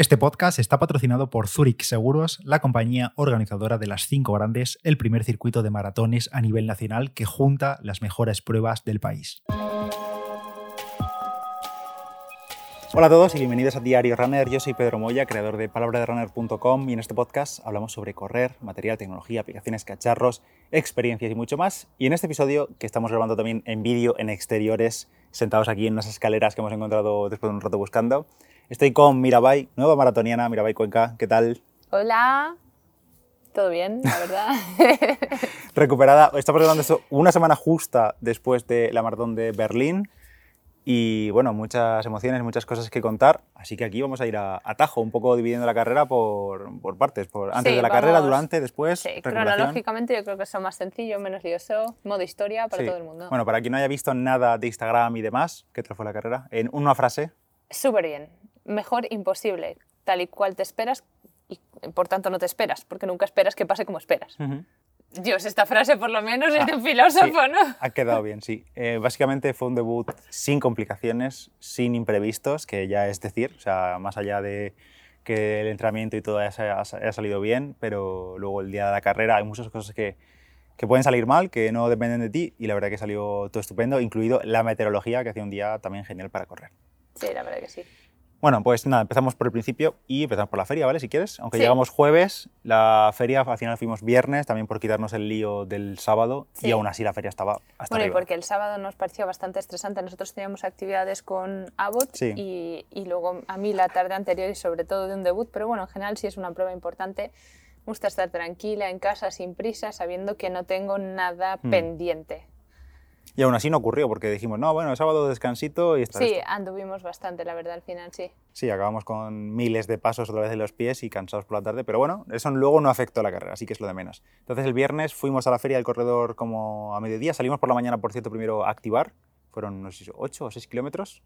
Este podcast está patrocinado por Zurich Seguros, la compañía organizadora de las cinco grandes, el primer circuito de maratones a nivel nacional que junta las mejores pruebas del país. Hola a todos y bienvenidos a Diario Runner. Yo soy Pedro Moya, creador de palabraderunner.com y en este podcast hablamos sobre correr, material, tecnología, aplicaciones, cacharros, experiencias y mucho más. Y en este episodio, que estamos grabando también en vídeo en exteriores, sentados aquí en unas escaleras que hemos encontrado después de un rato buscando, Estoy con Mirabai, nueva maratoniana, Mirabai Cuenca. ¿Qué tal? Hola. Todo bien, la verdad. Recuperada. Estamos grabando esto una semana justa después de la maratón de Berlín. Y bueno, muchas emociones, muchas cosas que contar. Así que aquí vamos a ir a, Tajo, un poco dividiendo la carrera por, por partes. Por, antes de la carrera, durante, después. Sí, cronológicamente yo creo que es más sencillo, menos lioso, modo historia para todo el mundo. Bueno, para quien no haya visto nada de Instagram y demás, ¿qué tal fue la carrera? En una frase. Súper bien mejor imposible, tal y cual te esperas y por tanto no te esperas, porque nunca esperas que pase como esperas. Dios, esta frase por lo menos es de un ah, filósofo, ¿no? Ha quedado bien, sí. Eh, básicamente fue un debut sin complicaciones, sin imprevistos, que ya es decir, o sea, más allá de que el entrenamiento y todo haya, salido bien, pero luego el día de la carrera hay muchas cosas que, que pueden salir mal, que no dependen de ti, y la verdad que salió todo estupendo, incluido la meteorología, que hacía un día también genial para correr. Sí, la verdad que sí. Bueno, pues nada, empezamos por el principio y empezamos por la feria, ¿vale? Si quieres. Aunque llegamos jueves, la feria al final fuimos viernes, también por quitarnos el lío del sábado y aún así la feria estaba hasta Bueno, y porque el sábado nos parecía bastante estresante. Nosotros teníamos actividades con Abbott y, y, luego a mí la tarde anterior y sobre todo de un debut, pero bueno, en general sí es una prueba importante. Me gusta estar tranquila en casa, sin prisa, sabiendo que no tengo nada hmm. pendiente. Y aún así no ocurrió, porque dijimos, no, bueno, el sábado descansito y está. Sí, anduvimos bastante, la verdad, al final, sí. Sí, acabamos con miles de pasos otra vez en los pies y cansados por la tarde, pero bueno, eso luego no afectó a la carrera, así que es lo de menos. Entonces el viernes fuimos a la feria del corredor como a mediodía, salimos por la mañana, por cierto, primero a activar, fueron, no sé si 8 o 6 kilómetros.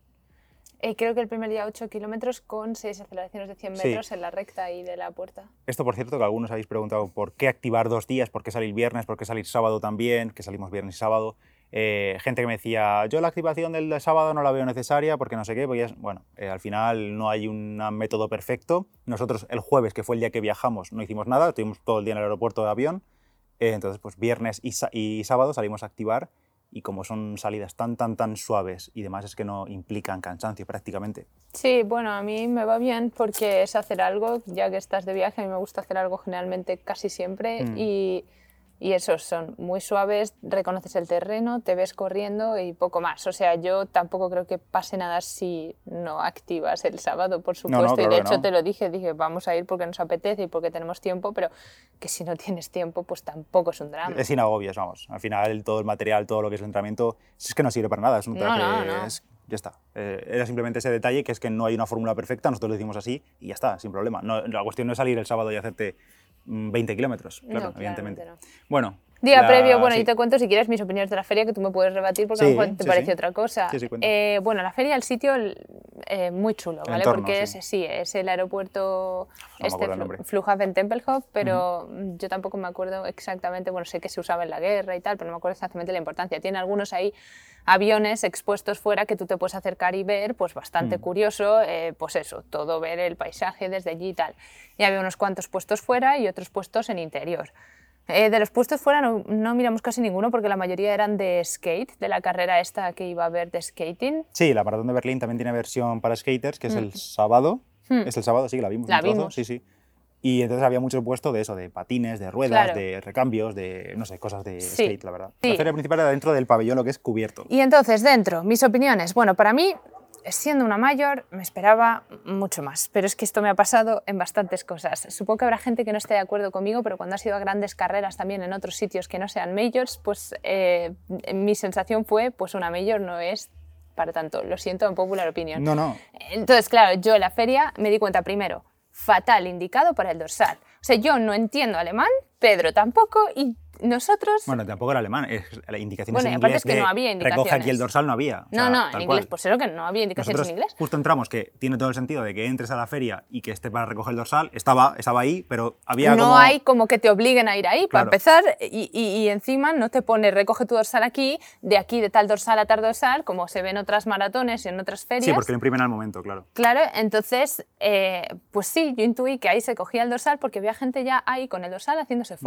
Eh, creo que el primer día 8 kilómetros con 6 aceleraciones de 100 metros en la recta y de la puerta. Esto, por cierto, que algunos habéis preguntado por qué activar dos días, por qué salir viernes, por qué salir sábado también, que salimos viernes y sábado. Eh, gente que me decía, yo la activación del sábado no la veo necesaria porque no sé qué, pues bueno, eh, al final no hay un método perfecto. Nosotros el jueves, que fue el día que viajamos, no hicimos nada, estuvimos todo el día en el aeropuerto de avión, eh, entonces pues viernes y, sábado salimos a activar y como son salidas tan, tan, tan suaves y demás es que no implican cansancio prácticamente. Sí, bueno, a mí me va bien porque es hacer algo, ya que estás de viaje, a mí me gusta hacer algo generalmente casi siempre mm. y y esos son muy suaves, reconoces el terreno, te ves corriendo y poco más. O sea, yo tampoco creo que pase nada si no activas el sábado, por supuesto. y de hecho te lo dije, dije, vamos a ir porque nos apetece y porque tenemos tiempo, pero que si no tienes tiempo, pues tampoco es un drama. Es sin agobios, vamos. Al final todo el material, todo lo que es el entrenamiento, es que no sirve para nada. Es un traje, no, ya está. Eh, era simplemente ese detalle que es que no hay una fórmula perfecta, nosotros lo decimos así y ya está, sin problema. No, la cuestión no es salir el sábado y hacerte 20 mm, kilómetros, claro, evidentemente. Bueno. Día previo, bueno, y te cuento si quieres mis opiniones de la feria que tú me puedes rebatir porque a lo mejor te parece otra cosa. Eh, bueno, la feria, el sitio eh, muy chulo, ¿vale? porque es, sí, es el aeropuerto no este, Flughafen Tempelhof, pero yo tampoco me acuerdo exactamente, bueno, sé que se usaba en la guerra y tal, pero no me acuerdo exactamente la importancia. Tiene algunos ahí aviones expuestos fuera que tú te puedes acercar y ver, pues bastante mm. curioso, eh, pues eso, todo ver el paisaje desde allí y tal. Y había unos cuantos puestos fuera y otros puestos en interior. Eh, de los puestos fuera no, no, miramos casi ninguno porque la mayoría eran de skate, de la carrera esta que iba a haber de skating. Sí, la Maratón de Berlín también tiene versión para skaters, que es el mm. sábado. Mm. Es el sábado, sí, la vimos. La vimos. Sí, sí. Y entonces había mucho puesto de eso, de patines, de ruedas, de recambios, de, no sé, cosas de skate, la verdad. La feria principal era dentro del pabellón, lo que es cubierto. Y entonces, dentro, mis opiniones. Bueno, para mí, siendo una mayor, me esperaba mucho más. Pero es que esto me ha pasado en bastantes cosas. Supongo que habrá gente que no esté de acuerdo conmigo, pero cuando has ido a grandes carreras también en otros sitios que no sean majors, pues eh, mi sensación fue, pues una major no es para tanto. Lo siento, en popular opinion. No, no. Entonces, claro, yo en la feria me di cuenta primero, fatal indicado para el dorsal. O sea, yo no entiendo alemán, Pedro tampoco, y nosotros... Bueno, tampoco era alemán, es, la indicación bueno, en inglés es que no había indicaciones. recoge aquí el dorsal no había. no, no, en inglés, pues eso que no había indicaciones en inglés. justo entramos, que tiene todo el sentido de que entres a la feria y que esté para recoger el dorsal, estaba, estaba ahí, pero había No hay como que te obliguen a ir ahí, para empezar, y, y, encima no te pone recoge tu dorsal aquí, de aquí de tal dorsal a tal dorsal, como se ve en otras maratones y en otras ferias. Sí, porque lo imprimen al momento, claro. Claro, entonces, eh, pues sí, yo intuí que ahí se cogía el dorsal porque había gente ya ahí con el dorsal haciéndose mm.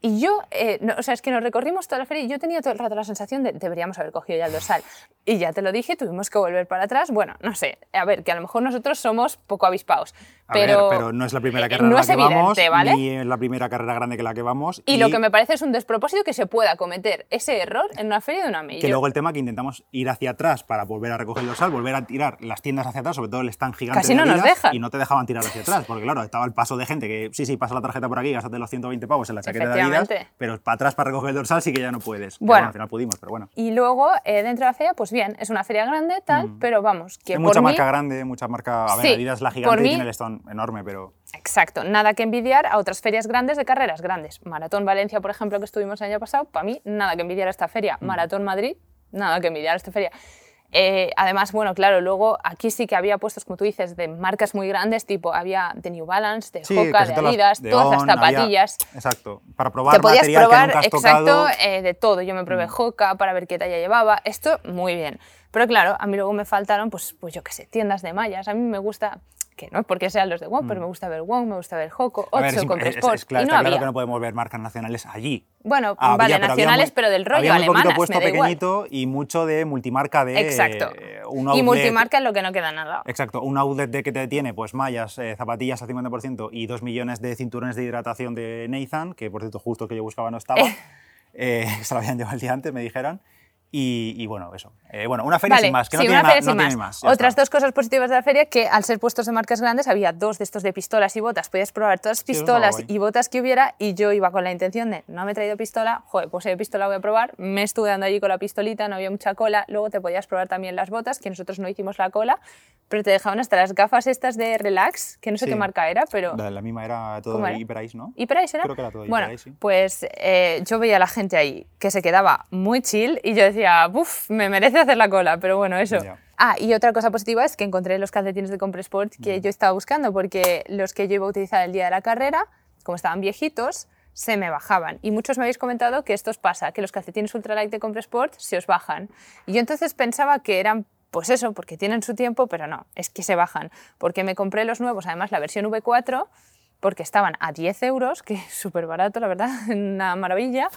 Y yo, eh, o sea, es que nos recorrimos toda la feria y yo tenía todo el rato la sensación de deberíamos haber cogido ya el dorsal. Y ya te lo dije, tuvimos que volver para atrás. Bueno, no sé, a ver, que a lo mejor nosotros somos poco avispados. Pero, pero no es la primera eh, carrera no es que evidente, vamos, ¿vale? ni es la primera carrera grande que la que vamos. Y, lo que me parece es un despropósito que se pueda cometer ese error en una feria de una milla. Que luego el tema que intentamos ir hacia atrás para volver a recoger el dorsal, volver a tirar las tiendas hacia atrás, sobre todo el stand gigante Casi no nos dejan. Y no te dejaban tirar hacia atrás, porque claro, estaba el paso de gente que sí, sí, pasa la tarjeta por aquí, gástate los 120 pavos en la chaqueta de Adidas, pero para atrás para recoger el dorsal sí que ya no puedes. Bueno, al final pudimos, pero bueno. Y luego eh, dentro de la feria, pues bien, es una feria grande, tal, mm. pero vamos, que Hay mucha marca grande, mucha marca. A ver, Adidas la gigante y tiene el stand enorme, pero. Exacto, nada que envidiar a otras ferias grandes de carreras grandes. Maratón Valencia, por ejemplo, que estuvimos el año pasado, para mí nada que envidiar a esta feria. Mm. Maratón Madrid, nada que envidiar a esta feria. Eh, además, bueno, claro, luego aquí sí que había puestos, como tú dices, de marcas muy grandes, tipo había de New Balance, de Hoka, de Adidas, todas las zapatillas. exacto, para probar Te podías probar, exacto, eh, de todo. Yo me probé mm. Hoka para ver qué talla llevaba. Esto, muy bien. Pero claro, a mí luego me faltaron, pues, pues yo qué sé, tiendas de mallas. A mí me gusta, que no es porque sean los de Wong, pero mm. me gusta ver Wong, me gusta ver Hoco, Ocho, con Sport. Es, claro, y no claro que no podemos ver marcas nacionales allí. Bueno, vale, nacionales, pero del rollo había un puesto pequeñito y mucho de multimarca de Exacto. y multimarca es lo que no queda nada. Exacto, un outlet de que te tiene pues mallas, eh, zapatillas al 50% y dos millones de cinturones de hidratación de Nathan, que por cierto justo que yo buscaba no estaba. Eh, se lo habían llevado el día antes, me dijeron. Y, bueno, eso. Eh, bueno, una feria sin más, que no, tiene, más. Otras dos cosas positivas de la feria, que al ser puestos de marcas grandes, había dos de estos de pistolas y botas. Podías probar todas las pistolas y botas que hubiera y yo iba con la intención de, no me he traído pistola, joder, pues hay pistola voy a probar. Me estuve dando allí con la pistolita, no había mucha cola. Luego te podías probar también las botas, que nosotros no hicimos la cola, pero te dejaban hasta las gafas estas de relax, que no sé qué marca era, pero... La, misma era todo de Hyper Ice, ¿no? ¿Hyper Ice era? Creo que era todo Bueno, sí. pues eh, yo veía a la gente ahí que se quedaba muy chill y yo decía, uff, me merece hacer la cola, pero bueno, eso. Ah, y otra cosa positiva es que encontré los calcetines de Compressport que yo estaba buscando, porque los que yo iba a utilizar el día de la carrera, como estaban viejitos, se me bajaban. Y muchos me habéis comentado que esto os pasa, que los calcetines ultralight de Compressport se os bajan. Y yo entonces pensaba que eran pues eso, porque tienen su tiempo, pero no, es que se bajan. Porque me compré los nuevos, además la versión V4, porque estaban a 10 euros, que es súper barato, la verdad, una maravilla.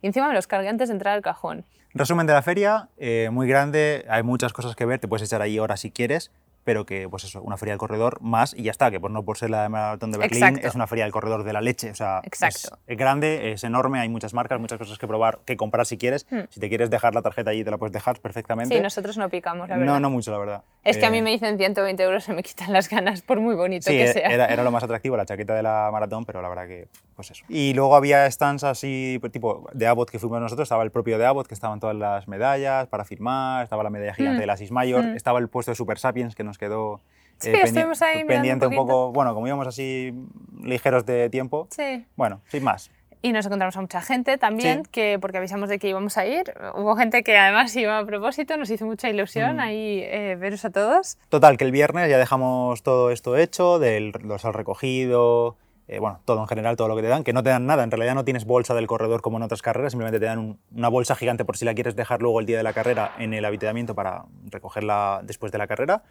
Y encima me los cargué antes de entrar al cajón. Resumen de la feria, eh, muy grande, hay muchas cosas que ver, te puedes echar ahí horas si quieres, pero que, pues eso, una feria del corredor más y ya está, que por no por ser la de Maratón de Berlín, es una feria del corredor de la leche. O sea, Exacto. Es, grande, es enorme, hay muchas marcas, muchas cosas que probar, que comprar si quieres. Hmm. Si te quieres dejar la tarjeta allí, te la puedes dejar perfectamente. Sí, nosotros no picamos, la verdad. No, no mucho, la verdad. Es que a mí eh, me dicen 120 euros, se me quitan las ganas, por muy bonito que e-, sea. Era, era lo más atractivo, la chaqueta de la maratón, pero la verdad que, pues eso. Y luego había stands así, tipo de Abbott que fuimos nosotros, estaba el propio de Abbott, que estaban todas las medallas para firmar, estaba la medalla gigante hmm. de la Sismayor, hmm. estaba el puesto de Super Sapiens que nos quedó Sí, eh, estuvimos ahí pendiente un, poco, bueno, como íbamos así ligeros de tiempo, sí. bueno, sin más. Y nos encontramos a mucha gente también, que porque avisamos de que íbamos a ir. Hubo gente que además iba a propósito, nos hizo mucha ilusión mm. ahí eh, veros a todos. Total, que el viernes ya dejamos todo esto hecho, del dorsal recogido, eh, bueno, todo en general, todo lo que te dan, que no te dan nada, en realidad no tienes bolsa del corredor como en otras carreras, simplemente te dan una bolsa gigante por si la quieres dejar luego el día de la carrera en el habitamiento para recogerla después de la carrera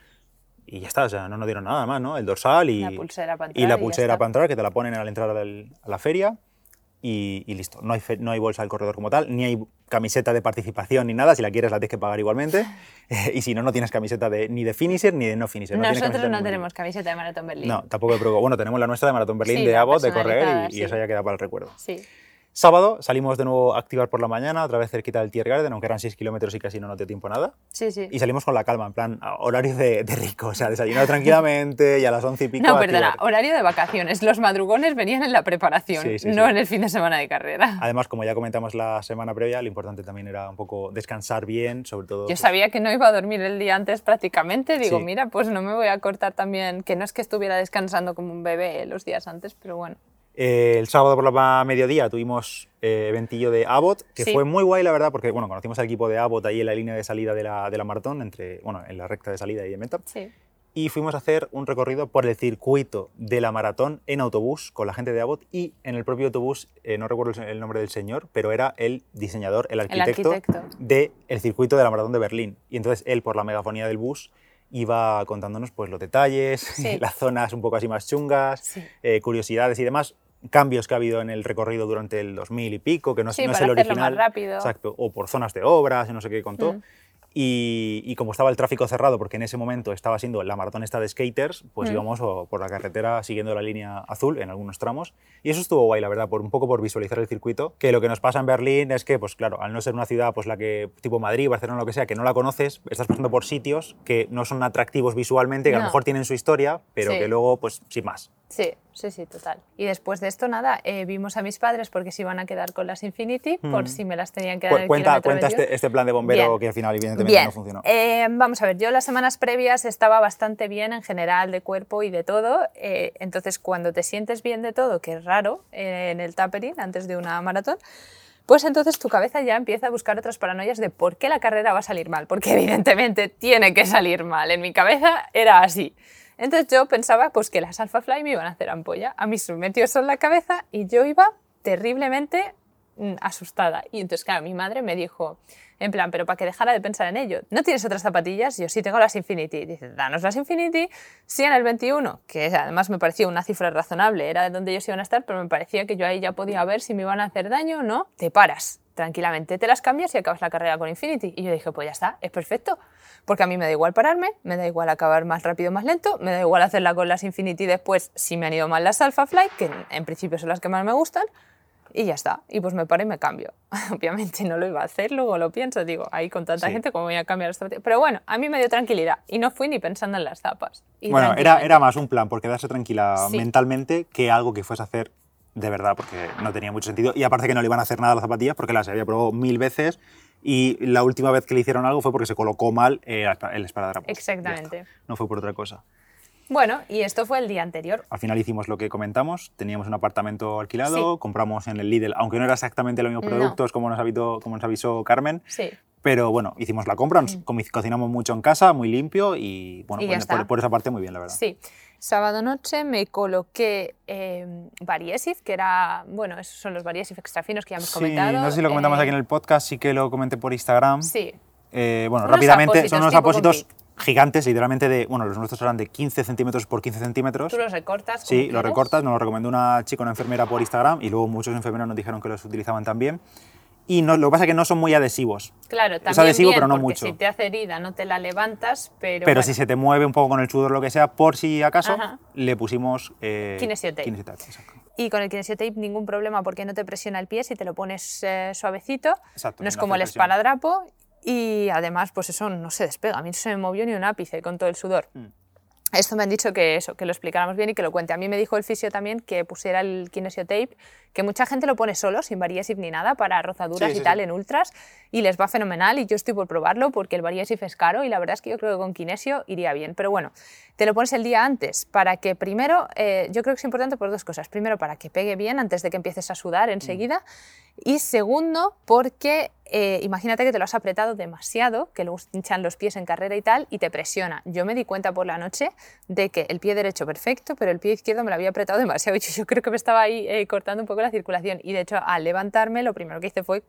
y ya está, o sea, no nos dieron nada más, ¿no? El dorsal y la pulsera para entrar, y la pulsera para entrar que te la ponen al entrar a la feria y, listo. No hay, no hay bolsa del corredor como tal, ni hay camiseta de participación ni nada, si la quieres la tienes que pagar igualmente y si no, no tienes camiseta de, ni de finisher ni de no finisher. Nosotros no tenemos camiseta de Maratón Berlín. No, tampoco de Bueno, tenemos la nuestra de Maratón Berlín de Abbott, de correr y, y eso ya queda para el recuerdo. Sí. Sábado salimos de nuevo a activar por la mañana, otra vez cerquita del Tiergarten, aunque eran 6 kilómetros y casi no nos dio tiempo nada. Sí, sí. Y salimos con la calma, en plan, horario de, rico, o sea, desayunado tranquilamente y a las 11 y pico. No, perdona, horario de vacaciones. Los madrugones venían en la preparación, no en el fin de semana de carrera. Además, como ya comentamos la semana previa, lo importante también era un poco descansar bien, sobre todo. Yo pues sabía que no iba a dormir el día antes prácticamente, digo, mira, pues no me voy a cortar también, que no es que estuviera descansando como un bebé los días antes, pero bueno. Eh, el sábado por la mediodía tuvimos eh, eventillo de Abbott, que fue muy guay, la verdad, porque bueno, conocimos al equipo de Abbott ahí en la línea de salida de la, de la maratón, entre, bueno, en la recta de salida y de meta. Sí. Y fuimos a hacer un recorrido por el circuito de la maratón en autobús con la gente de Abbott y en el propio autobús, eh, no recuerdo el nombre del señor, pero era el diseñador, el arquitecto, del circuito de la maratón de Berlín. Y entonces él, por la megafonía del bus, iba contándonos pues, los detalles, las zonas un poco así más chungas, eh, curiosidades y demás cambios que ha habido en el recorrido durante el 2000 y pico, que no, sí, no es el original. Más rápido. Exacto, o por zonas de obras y no sé qué contó. Mm. Y, como estaba el tráfico cerrado, porque en ese momento estaba siendo la maratón esta de skaters, pues mm. íbamos por la carretera siguiendo la línea azul en algunos tramos. Y eso estuvo guay, la verdad, por un poco por visualizar el circuito. Que lo que nos pasa en Berlín es que, pues claro, al no ser una ciudad pues la que tipo Madrid, Barcelona, lo que sea, que no la conoces, estás pasando por sitios que no son atractivos visualmente, que a lo mejor tienen su historia, pero que luego, pues sin más. Sí, sí, sí, total. Y después de esto, nada, eh, vimos a mis padres porque se iban a quedar con las Infinity, por mm. si me las tenían que dar. cuenta cuenta este, este, plan de bombero que al final, evidentemente, no funcionó. Eh, vamos a ver, yo las semanas previas estaba bastante bien en general de cuerpo y de todo. Eh, entonces, cuando te sientes bien de todo, que es raro en el tapering antes de una maratón, pues entonces tu cabeza ya empieza a buscar otras paranoias de por qué la carrera va a salir mal, porque evidentemente tiene que salir mal. En mi cabeza era así. Entonces yo pensaba pues que las Alpha Fly me iban a hacer ampolla. A mí se me metió en la cabeza y yo iba terriblemente mm, asustada. Y entonces, claro, mi madre me dijo, en plan, pero para que dejara de pensar en ello, ¿no tienes otras zapatillas? Yo sí tengo las Infinity. Dice, danos las Infinity. Sí, en el 21, que además me parecía una cifra razonable, era de donde ellos iban a estar, pero me parecía que yo ahí ya podía ver si me iban a hacer daño o no. Te paras tranquilamente, te las cambias y acabas la carrera con Infinity. Y yo dije, pues ya está, es perfecto. Porque a mí me da igual pararme, me da igual acabar más rápido o más lento, me da igual hacerla con las Infinity después si me han ido mal las Alpha Flight, que en principio son las que más me gustan, y ya está. Y pues me paro y me cambio. Obviamente no lo iba a hacer, luego lo pienso, digo, ahí con tanta gente, ¿cómo voy a cambiar esto? Pero bueno, a mí me dio tranquilidad y no fui ni pensando en las zapas. bueno, era, era más un plan por quedarse tranquila mentalmente que algo que fuese a hacer de verdad, porque no tenía mucho sentido. Y aparte que no le iban a hacer nada a las zapatillas porque las había probado mil veces y la última vez que le hicieron algo fue porque se colocó mal eh, el esparadrapo. Exactamente. No fue por otra cosa. Bueno, y esto fue el día anterior. Al final hicimos lo que comentamos, teníamos un apartamento alquilado, compramos en el Lidl, aunque no era exactamente los mismos productos como, nos avisó, como nos avisó Carmen, sí. pero bueno, hicimos la compra, mm. cocinamos mucho en casa, muy limpio y bueno, por, por, esa parte muy bien, la verdad. Sí. Sábado noche me coloqué eh, Variesif, que era, bueno, esos son los Variesif extra finos que ya hemos sí, comentado. No sé si lo comentamos eh, aquí en el podcast, sí que lo comenté por Instagram. Sí. Eh, bueno, rápidamente, son unos apósitos gigantes, literalmente de, bueno, los nuestros eran de 15 centímetros por 15 centímetros. ¿Tú los recortas? Sí, los recortas, nos lo recomendó una chica, una enfermera por Instagram y luego muchos enfermeros nos dijeron que los utilizaban también. Y no, lo que pasa es que no son muy adhesivos. Claro, también es adhesivo, pero no mucho. Si te hace herida, no te la levantas, pero. Pero si se te mueve un poco con el sudor lo que sea, por si acaso, le pusimos. Eh, kinesiotape. Y con el kinesiotape ningún problema porque no te presiona el pie si te lo pones eh, suavecito. Exacto, no es como el espaladrapo y además, pues eso no se despega. A mí no se me movió ni un ápice con todo el sudor. Mm. Esto me han dicho que eso, que lo explicáramos bien y que lo cuente. A mí me dijo el fisio también que pusiera el kinesiotape, que mucha gente lo pone solo, sin variesif ni nada, para rozaduras y tal en ultras, y les va fenomenal y yo estoy por probarlo porque el variesif es caro y la verdad es que yo creo que con kinesio iría bien. Pero bueno, te lo pones el día antes para que primero, eh, yo creo que es importante por dos cosas. Primero, para que pegue bien antes de que empieces a sudar enseguida. Mm. Y segundo, porque eh, imagínate que te lo has apretado demasiado, que luego hinchan los pies en carrera y tal, y te presiona. Yo me di cuenta por la noche de que el pie derecho perfecto, pero el pie izquierdo me lo había apretado demasiado. Y yo creo que me estaba ahí eh, cortando un poco la circulación. Y de hecho, al levantarme, lo primero que hice fue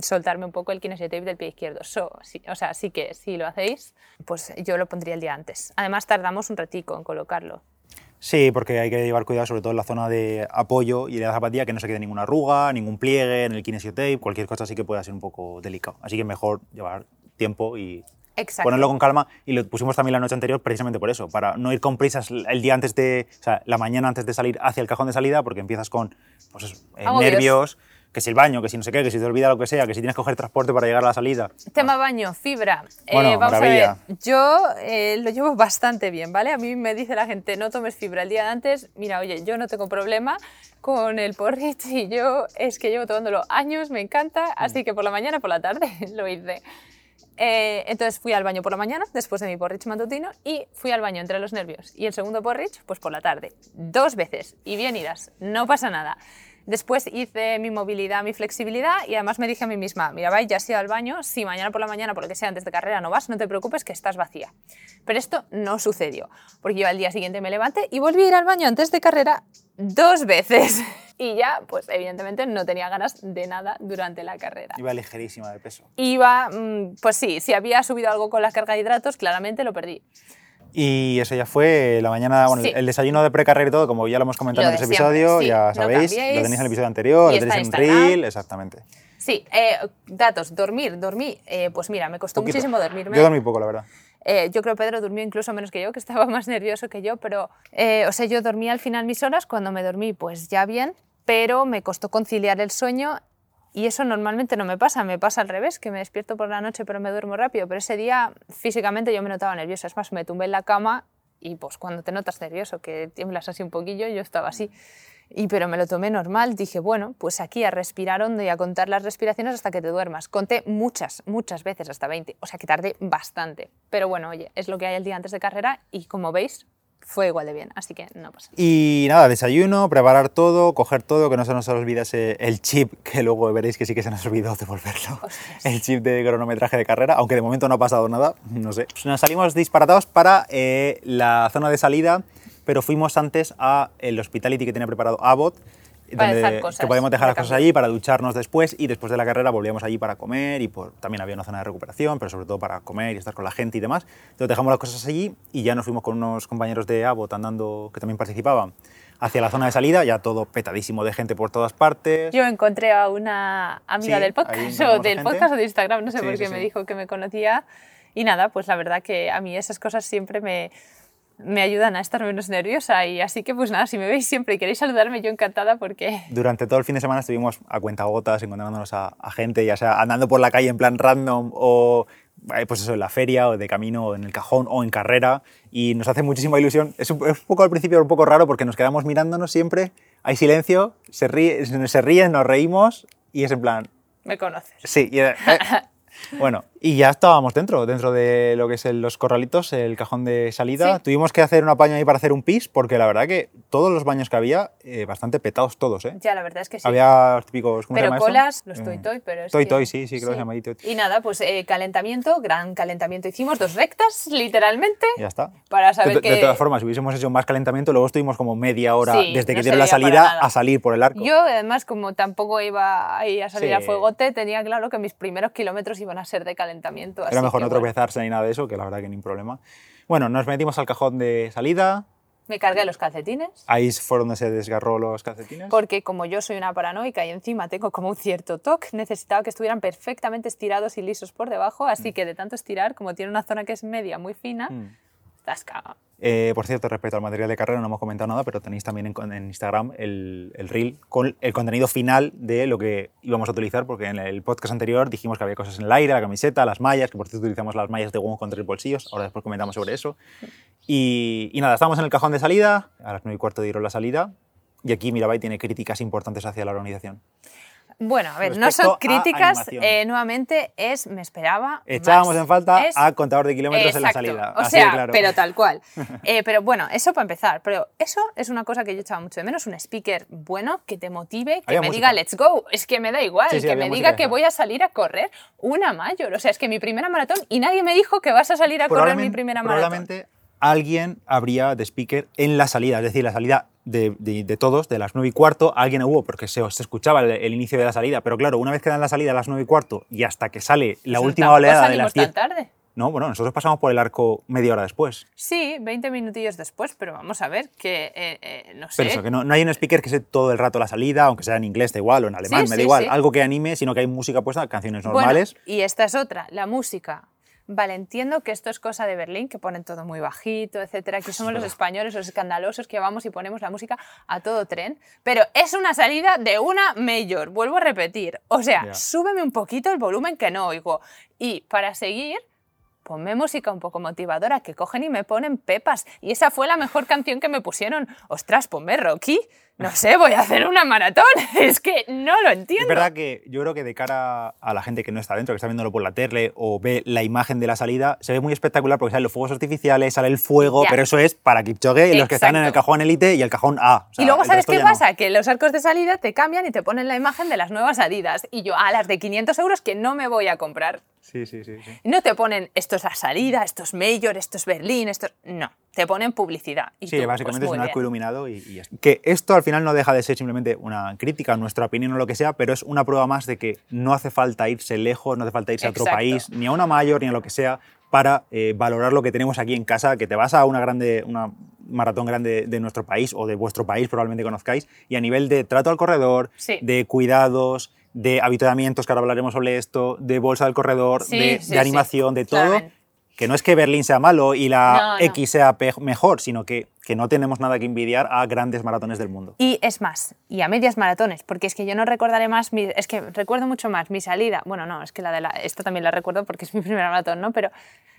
soltarme un poco el kinesiotape del pie izquierdo. sí, o sea, sí que si lo hacéis, pues yo lo pondría el día antes. Además, tardamos un ratico en colocarlo. Sí, porque hay que llevar cuidado sobre todo en la zona de apoyo y de la zapatilla, que no se quede ninguna arruga, ningún pliegue en el kinesiotape, cualquier cosa así que pueda ser un poco delicado. Así que mejor llevar tiempo y ponerlo con calma. Y lo pusimos también la noche anterior precisamente por eso, para no ir con prisas el día antes de, o sea, la mañana antes de salir hacia el cajón de salida, porque empiezas con pues, eh, nervios que si el baño, que si no sé qué, que si te olvida lo que sea, que si tienes que coger transporte para llegar a la salida. Tema baño, fibra. Eh, vamos a ver, yo eh, lo llevo bastante bien, ¿vale? A mí me dice la gente, no tomes fibra el día de antes. Mira, oye, yo no tengo problema con el porridge y yo es que llevo tomándolo años, me encanta, así que por la mañana, por la tarde lo hice. Eh, entonces fui al baño por la mañana, después de mi porridge matutino, y fui al baño entre los nervios. Y el segundo porridge, pues por la tarde. Dos veces. Y bien idas, no pasa nada. Después hice mi movilidad, mi flexibilidad y además me dije a mí misma, mira, ya has ido al baño, si mañana por la mañana, por lo que sea, antes de carrera no vas, no te preocupes que estás vacía. Pero esto no sucedió, porque yo al día siguiente me levanté y volví a ir al baño antes de carrera dos veces. Y ya, pues evidentemente no tenía ganas de nada durante la carrera. Iba ligerísima de peso. Iba, mm, pues sí, si había subido algo con la carga de hidratos, claramente lo perdí. Y eso ya fue la mañana, bueno, el desayuno de precarrera y todo, como ya lo hemos comentado en ese episodio, ya sabéis, lo tenéis en el episodio anterior, lo tenéis en Reel, exactamente. Sí, eh, datos, dormir, dormí, eh, pues mira, me costó muchísimo dormirme. Yo dormí poco, la verdad. Eh, yo creo que Pedro durmió incluso menos que yo, que estaba más nervioso que yo, pero, o sea, yo dormí al final mis horas, cuando me dormí, pues ya bien, pero me costó conciliar el sueño y eso normalmente no me pasa, me pasa al revés, que me despierto por la noche pero me duermo rápido. Pero ese día físicamente yo me notaba nerviosa. Es más, me tumbé en la cama y pues cuando te notas nervioso, que tiemblas así un poquillo, yo estaba así. Y pero me lo tomé normal, dije, bueno, pues aquí a respirar hondo y a contar las respiraciones hasta que te duermas. Conté muchas, muchas veces, hasta 20, o sea que tardé bastante. Pero bueno, oye, es lo que hay el día antes de carrera y como veis, fue igual de bien, así que no pasa. Y nada, desayuno, preparar todo, coger todo, que no se nos olvidase el chip, que luego veréis que sí que se nos olvidó devolverlo. El chip de cronometraje de carrera, aunque de momento no ha pasado nada, no sé. Pues nos salimos disparatados para eh, la zona de salida, pero fuimos antes a el hospitality que tenía preparado Abbott, que podemos dejar las cosas allí para ducharnos después y después de la carrera volvíamos allí para comer y por, también había una zona de recuperación, pero sobre todo para comer y estar con la gente y demás. Entonces dejamos las cosas allí y ya nos fuimos con unos compañeros de Abbott andando que también participaban hacia la zona de salida, ya todo petadísimo de gente por todas partes. Yo encontré a una amiga del podcast, o del podcast o de Instagram, no sé por qué me dijo que me conocía. Y nada, pues la verdad que a mí esas cosas siempre me, me ayudan a estar menos nerviosa y así que pues nada, si me veis siempre y queréis saludarme, yo encantada porque... Durante todo el fin de semana estuvimos a cuenta gotas encontrándonos a, gente, ya sea andando por la calle en plan random o eh, pues eso, en la feria o de camino en el cajón o en carrera y nos hace muchísima ilusión. Es un, poco al principio un poco raro porque nos quedamos mirándonos siempre, hay silencio, se, ríe, se ríen, nos reímos y es en plan... Me conoces. Sí, y, eh, Bueno, y ya estábamos dentro, dentro de lo que es los corralitos, el cajón de salida. Tuvimos que hacer una paña ahí para hacer un pis, porque la verdad que todos los baños que había, eh, bastante petados todos, ¿eh? Ya, la verdad es que sí. Había los típicos, ¿cómo Pero colas, los toy toy, pero es Toy toy, sí, sí, creo que se llama toy. Y nada, pues eh, calentamiento, gran calentamiento. Hicimos dos rectas, literalmente. Ya está. Para saber de, que... de todas formas, si hubiésemos hecho más calentamiento, luego estuvimos como media hora desde que dieron la salida a salir por el arco. Yo, además, como tampoco iba ahí a salir a fuegote, tenía claro que mis primeros kilómetros iban a ser de calentamiento. Era mejor no tropezarse ni nada de eso, que la verdad que ni problema. Bueno, nos metimos al cajón de salida. Me cargué los calcetines. Ahí fue donde se desgarró los calcetines. Porque como yo soy una paranoica y encima tengo como un cierto toque, necesitaba que estuvieran perfectamente estirados y lisos por debajo, así mm. que de tanto estirar, como tiene una zona que es media muy fina, mm. Eh, por cierto, respecto al material de carrera, no hemos comentado nada, pero tenéis también en, Instagram el, el, reel con el contenido final de lo que íbamos a utilizar, porque en el podcast anterior dijimos que había cosas en el aire, la camiseta, las mallas, que por cierto utilizamos las mallas de Wong con tres bolsillos, ahora después comentamos sobre eso. Y, y nada, estamos en el cajón de salida, a las 9 y cuarto dieron la salida, y aquí Mirabai tiene críticas importantes hacia la organización. Bueno, a ver, no son críticas, eh, nuevamente es, me esperaba. Echábamos en falta a contador de kilómetros en la salida. O sea, pero tal cual. Eh, pero bueno, eso para empezar. Pero eso es una cosa que yo echaba mucho de menos, un speaker bueno que te motive, que me diga let's go. Es que me da igual, que me diga que voy a salir a correr una mayor. O sea, es que mi primera maratón y nadie me dijo que vas a salir a correr mi primera maratón. Probablemente alguien habría de speaker en la salida, es decir, la salida de, todos, de las 9 y cuarto, alguien hubo, porque se, se escuchaba el, inicio de la salida, pero claro, una vez que dan la salida a las 9 y cuarto y hasta que sale la última oleada de las 10... tarde? No, bueno, nosotros pasamos por el arco media hora después. Sí, 20 minutillos después, pero vamos a ver que, eh, eh, no sé... Pero eso, que no, hay un speaker que sea todo el rato la salida, aunque sea en inglés, da igual, o en alemán, me da igual, algo que anime, sino que hay música puesta, canciones normales. y esta es otra, la música vale, entiendo que esto es cosa de Berlín, que ponen todo muy bajito, etcétera. Aquí somos los españoles, los escandalosos, que vamos y ponemos la música a todo tren. Pero es una salida de una mayor, vuelvo a repetir. O sea, súbeme un poquito el volumen que no oigo. Y para seguir, ponme música un poco motivadora, que cogen y me ponen pepas. Y esa fue la mejor canción que me pusieron. Ostras, ponme Rocky no sé, voy a hacer una maratón. Es que no lo entiendo. Es verdad que yo creo que de cara a la gente que no está dentro, que está viéndolo por la tele o ve la imagen de la salida, se ve muy espectacular porque salen los fuegos artificiales, sale el fuego, pero eso es para Kipchoge y los que están en el cajón élite y el cajón A. y luego, ¿sabes qué pasa? Que los arcos de salida te cambian y te ponen la imagen de las nuevas Adidas. Y yo, a las de 500 euros que no me voy a comprar. Sí, sí, sí. No te ponen esto es la salida, esto es Major, esto es Berlín, esto No, te ponen publicidad. Y sí, pues básicamente es un arco iluminado y, y Que esto al final no deja de ser simplemente una crítica, nuestra opinión o lo que sea, pero es una prueba más de que no hace falta irse lejos, no hace falta irse a otro país, ni a una mayor, ni a lo que sea, para eh, valorar lo que tenemos aquí en casa, que te vas a una grande, una maratón grande de nuestro país o de vuestro país, probablemente conozcáis, y a nivel de trato al corredor, de cuidados, de habituamientos, que ahora hablaremos sobre esto, de bolsa del corredor, de, animación, de todo. Que no es que Berlín sea malo y la X sea mejor, sino que, que no tenemos nada que envidiar a grandes maratones del mundo. Y es más, y a medias maratones, porque es que yo no recordaré más, es que recuerdo mucho más mi salida, bueno, no, es que la de la, esta también la recuerdo porque es mi primera maratón, ¿no? Pero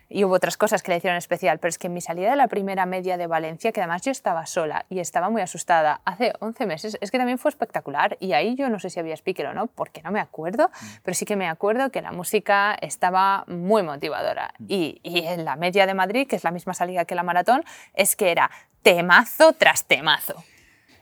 y hubo otras cosas que le hicieron especial, pero es que en mi salida de la primera media de Valencia, que además yo estaba sola y estaba muy asustada hace 11 meses, es que también fue espectacular y ahí yo no sé si había speaker o no, porque no me acuerdo, mm. pero sí que me acuerdo que la música estaba muy motivadora mm. y, y en la media de Madrid, que es la misma salida que la maratón, es que era temazo tras temazo.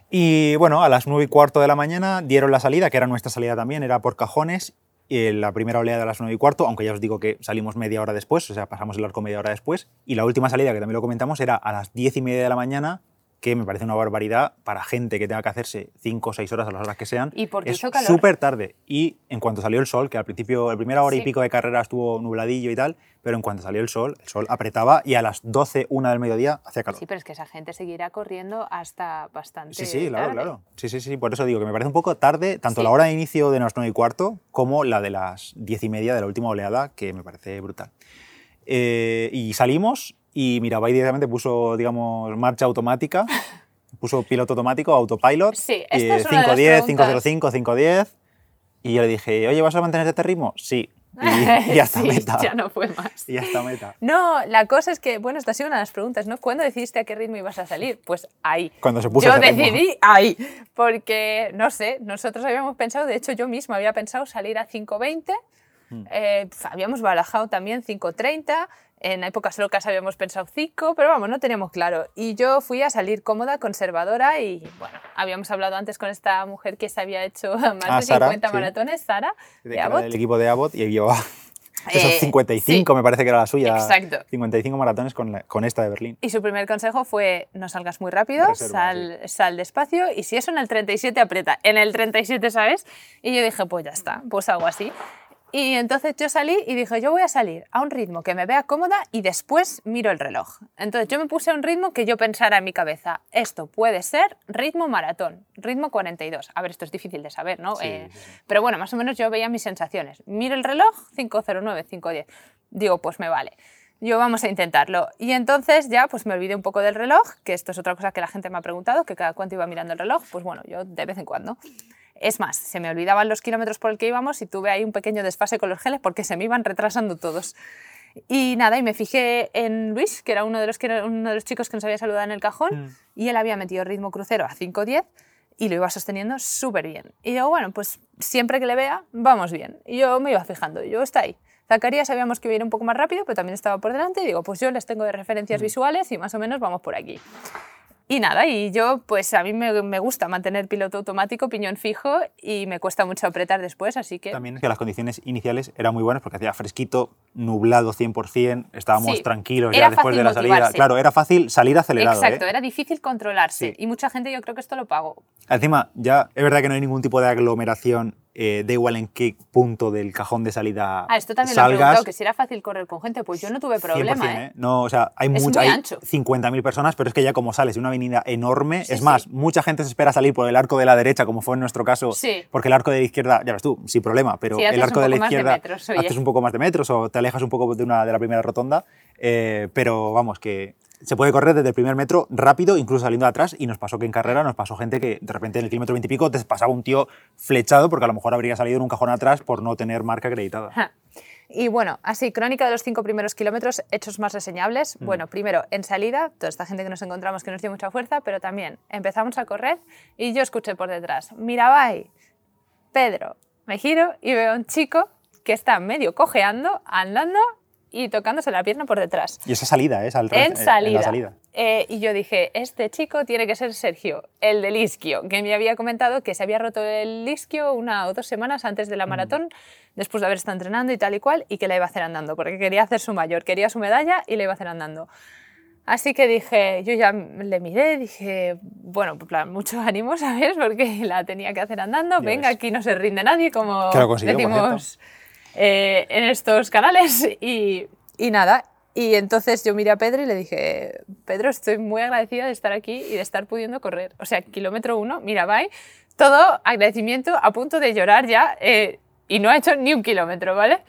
Y bueno, a las 9 y cuarto de la mañana dieron la salida, que era nuestra salida también, era por cajones, y la primera oleada a las 9 y cuarto, aunque ya os digo que salimos media hora después, o sea, pasamos el arco media hora después, y la última salida, que también lo comentamos, era a las 10 y media de la mañana, que me parece una barbaridad para gente que tenga que hacerse 5 o 6 horas a las horas que sean. ¿Y porque es súper tarde. Y en cuanto salió el sol, que al principio, la primera hora y pico de carrera estuvo nubladillo y tal, pero en cuanto salió el sol, el sol apretaba y a las 12, 1 del mediodía hacía calor. Sí, pero es que esa gente seguirá corriendo hasta bastante Sí, sí, claro, claro. Sí, sí, sí, por eso digo que me parece un poco tarde, tanto la hora de inicio de las 9 y cuarto como la de las 10 y media de la última oleada, que me parece brutal. Eh, y salimos y Mirabai directamente puso, digamos, marcha automática, puso piloto automático, autopilot, sí, esta es 510, 505, 510, y yo le dije, oye, ¿vas a mantener este ritmo? Sí. Y, ya está meta. Ya no fue más. Y ya está meta. No, la cosa es que, bueno, esta ha sido una de las preguntas, ¿no? ¿Cuándo decidiste a qué ritmo ibas a salir? Pues ahí. Cuando se puso Yo decidí ahí, porque, no sé, nosotros habíamos pensado, de hecho yo misma había pensado salir a 5.20, hmm. eh, habíamos barajado también 5.30, en épocas locas habíamos pensado cinco, pero vamos, no teníamos claro. Y yo fui a salir cómoda, conservadora y bueno, habíamos hablado antes con esta mujer que se había hecho más ah, de 50 maratones, Sara, de, de Abbott. del equipo de Abbott y llevaba esos 55, me parece que era la suya. Exacto. 55 maratones con, con, esta de Berlín. Y su primer consejo fue, no salgas muy rápido, sal, sal despacio y si eso en el 37 aprieta. En el 37, ¿sabes? Y yo dije, pues ya está, pues hago así. Y entonces yo salí y dije, yo voy a salir a un ritmo que me vea cómoda y después miro el reloj. Entonces yo me puse a un ritmo que yo pensara en mi cabeza, esto puede ser ritmo maratón, ritmo 42. A ver, esto es difícil de saber, ¿no? Eh, pero bueno, más o menos yo veía mis sensaciones. Miro el reloj, 509, 510. Digo, pues me vale. Yo vamos a intentarlo. Y entonces ya pues me olvidé un poco del reloj, que esto es otra cosa que la gente me ha preguntado, que cada cuánto iba mirando el reloj. Pues bueno, yo de vez en cuando. Es más, se me olvidaban los kilómetros por el que íbamos y tuve ahí un pequeño desfase con los geles porque se me iban retrasando todos. Y nada, y me fijé en Luis, que era uno de los, que uno de los chicos que nos había saludado en el cajón, mm. y él había metido ritmo crucero a 5.10 y lo iba sosteniendo súper bien. Y yo, bueno, pues siempre que le vea, vamos bien. Y yo me iba fijando, yo está ahí. Zacarías sabíamos que iba a ir un poco más rápido, pero también estaba por delante, y digo, pues yo les tengo de referencias mm. visuales y más o menos vamos por aquí. Y nada, y yo, pues a mí me, me, gusta mantener piloto automático, piñón fijo, y me cuesta mucho apretar después, así que... También es que las condiciones iniciales eran muy buenas porque hacía fresquito, nublado 100%, estábamos tranquilos ya después de la salida. Claro, era fácil salir acelerado. Exacto, ¿eh? era difícil controlarse, y mucha gente yo creo que esto lo pagó. Encima, ya es verdad que no hay ningún tipo de aglomeración eh, da igual en qué punto del cajón de salida Ah, esto también lo he preguntado, que si era fácil correr con gente, pues yo no tuve problema, ¿eh? ¿eh? No, o sea, hay, mucha, hay 50.000 personas, pero es que ya como sales de una avenida enorme, es más, mucha gente se espera salir por el arco de la derecha, como fue en nuestro caso, porque el arco de la izquierda, ya ves tú, sin problema, pero el arco de la izquierda haces un poco más de metros o te alejas un poco de, una, de la primera rotonda, eh, pero vamos, que se puede correr desde el primer metro rápido, incluso saliendo de atrás, y nos pasó que en carrera nos pasó gente que de repente en el kilómetro 20 y pico te pasaba un tío flechado porque a lo mejor habría salido en un cajón atrás por no tener marca acreditada. Y bueno, así, crónica de los cinco primeros kilómetros, hechos más reseñables. Mm. Bueno, primero, en salida, toda esta gente que nos encontramos que nos dio mucha fuerza, pero también empezamos a correr y yo escuché por detrás, ahí, Pedro, me giro y veo a un chico que está medio cojeando, andando y tocándose la pierna por detrás. Y esa salida, ¿eh? en, en salida. salida. Eh, y yo dije, este chico tiene que ser Sergio, el del isquio, que me había comentado que se había roto el isquio una o dos semanas antes de la mm. maratón, después de haber estado entrenando y tal y cual, y que la iba a hacer andando, porque quería hacer su mayor, quería su medalla y la iba a hacer andando. Así que dije, yo ya le miré, dije, bueno, plan, mucho ánimo, ¿sabes? Porque la tenía que hacer andando, venga, aquí no se rinde nadie, como decimos eh, en estos canales y, y, nada. Y entonces yo miré a Pedro y le dije, Pedro, estoy muy agradecida de estar aquí y de estar pudiendo correr. O sea, kilómetro uno, mira, bye. Todo agradecimiento, a punto de llorar ya. Eh, y no ha hecho ni un kilómetro, ¿vale?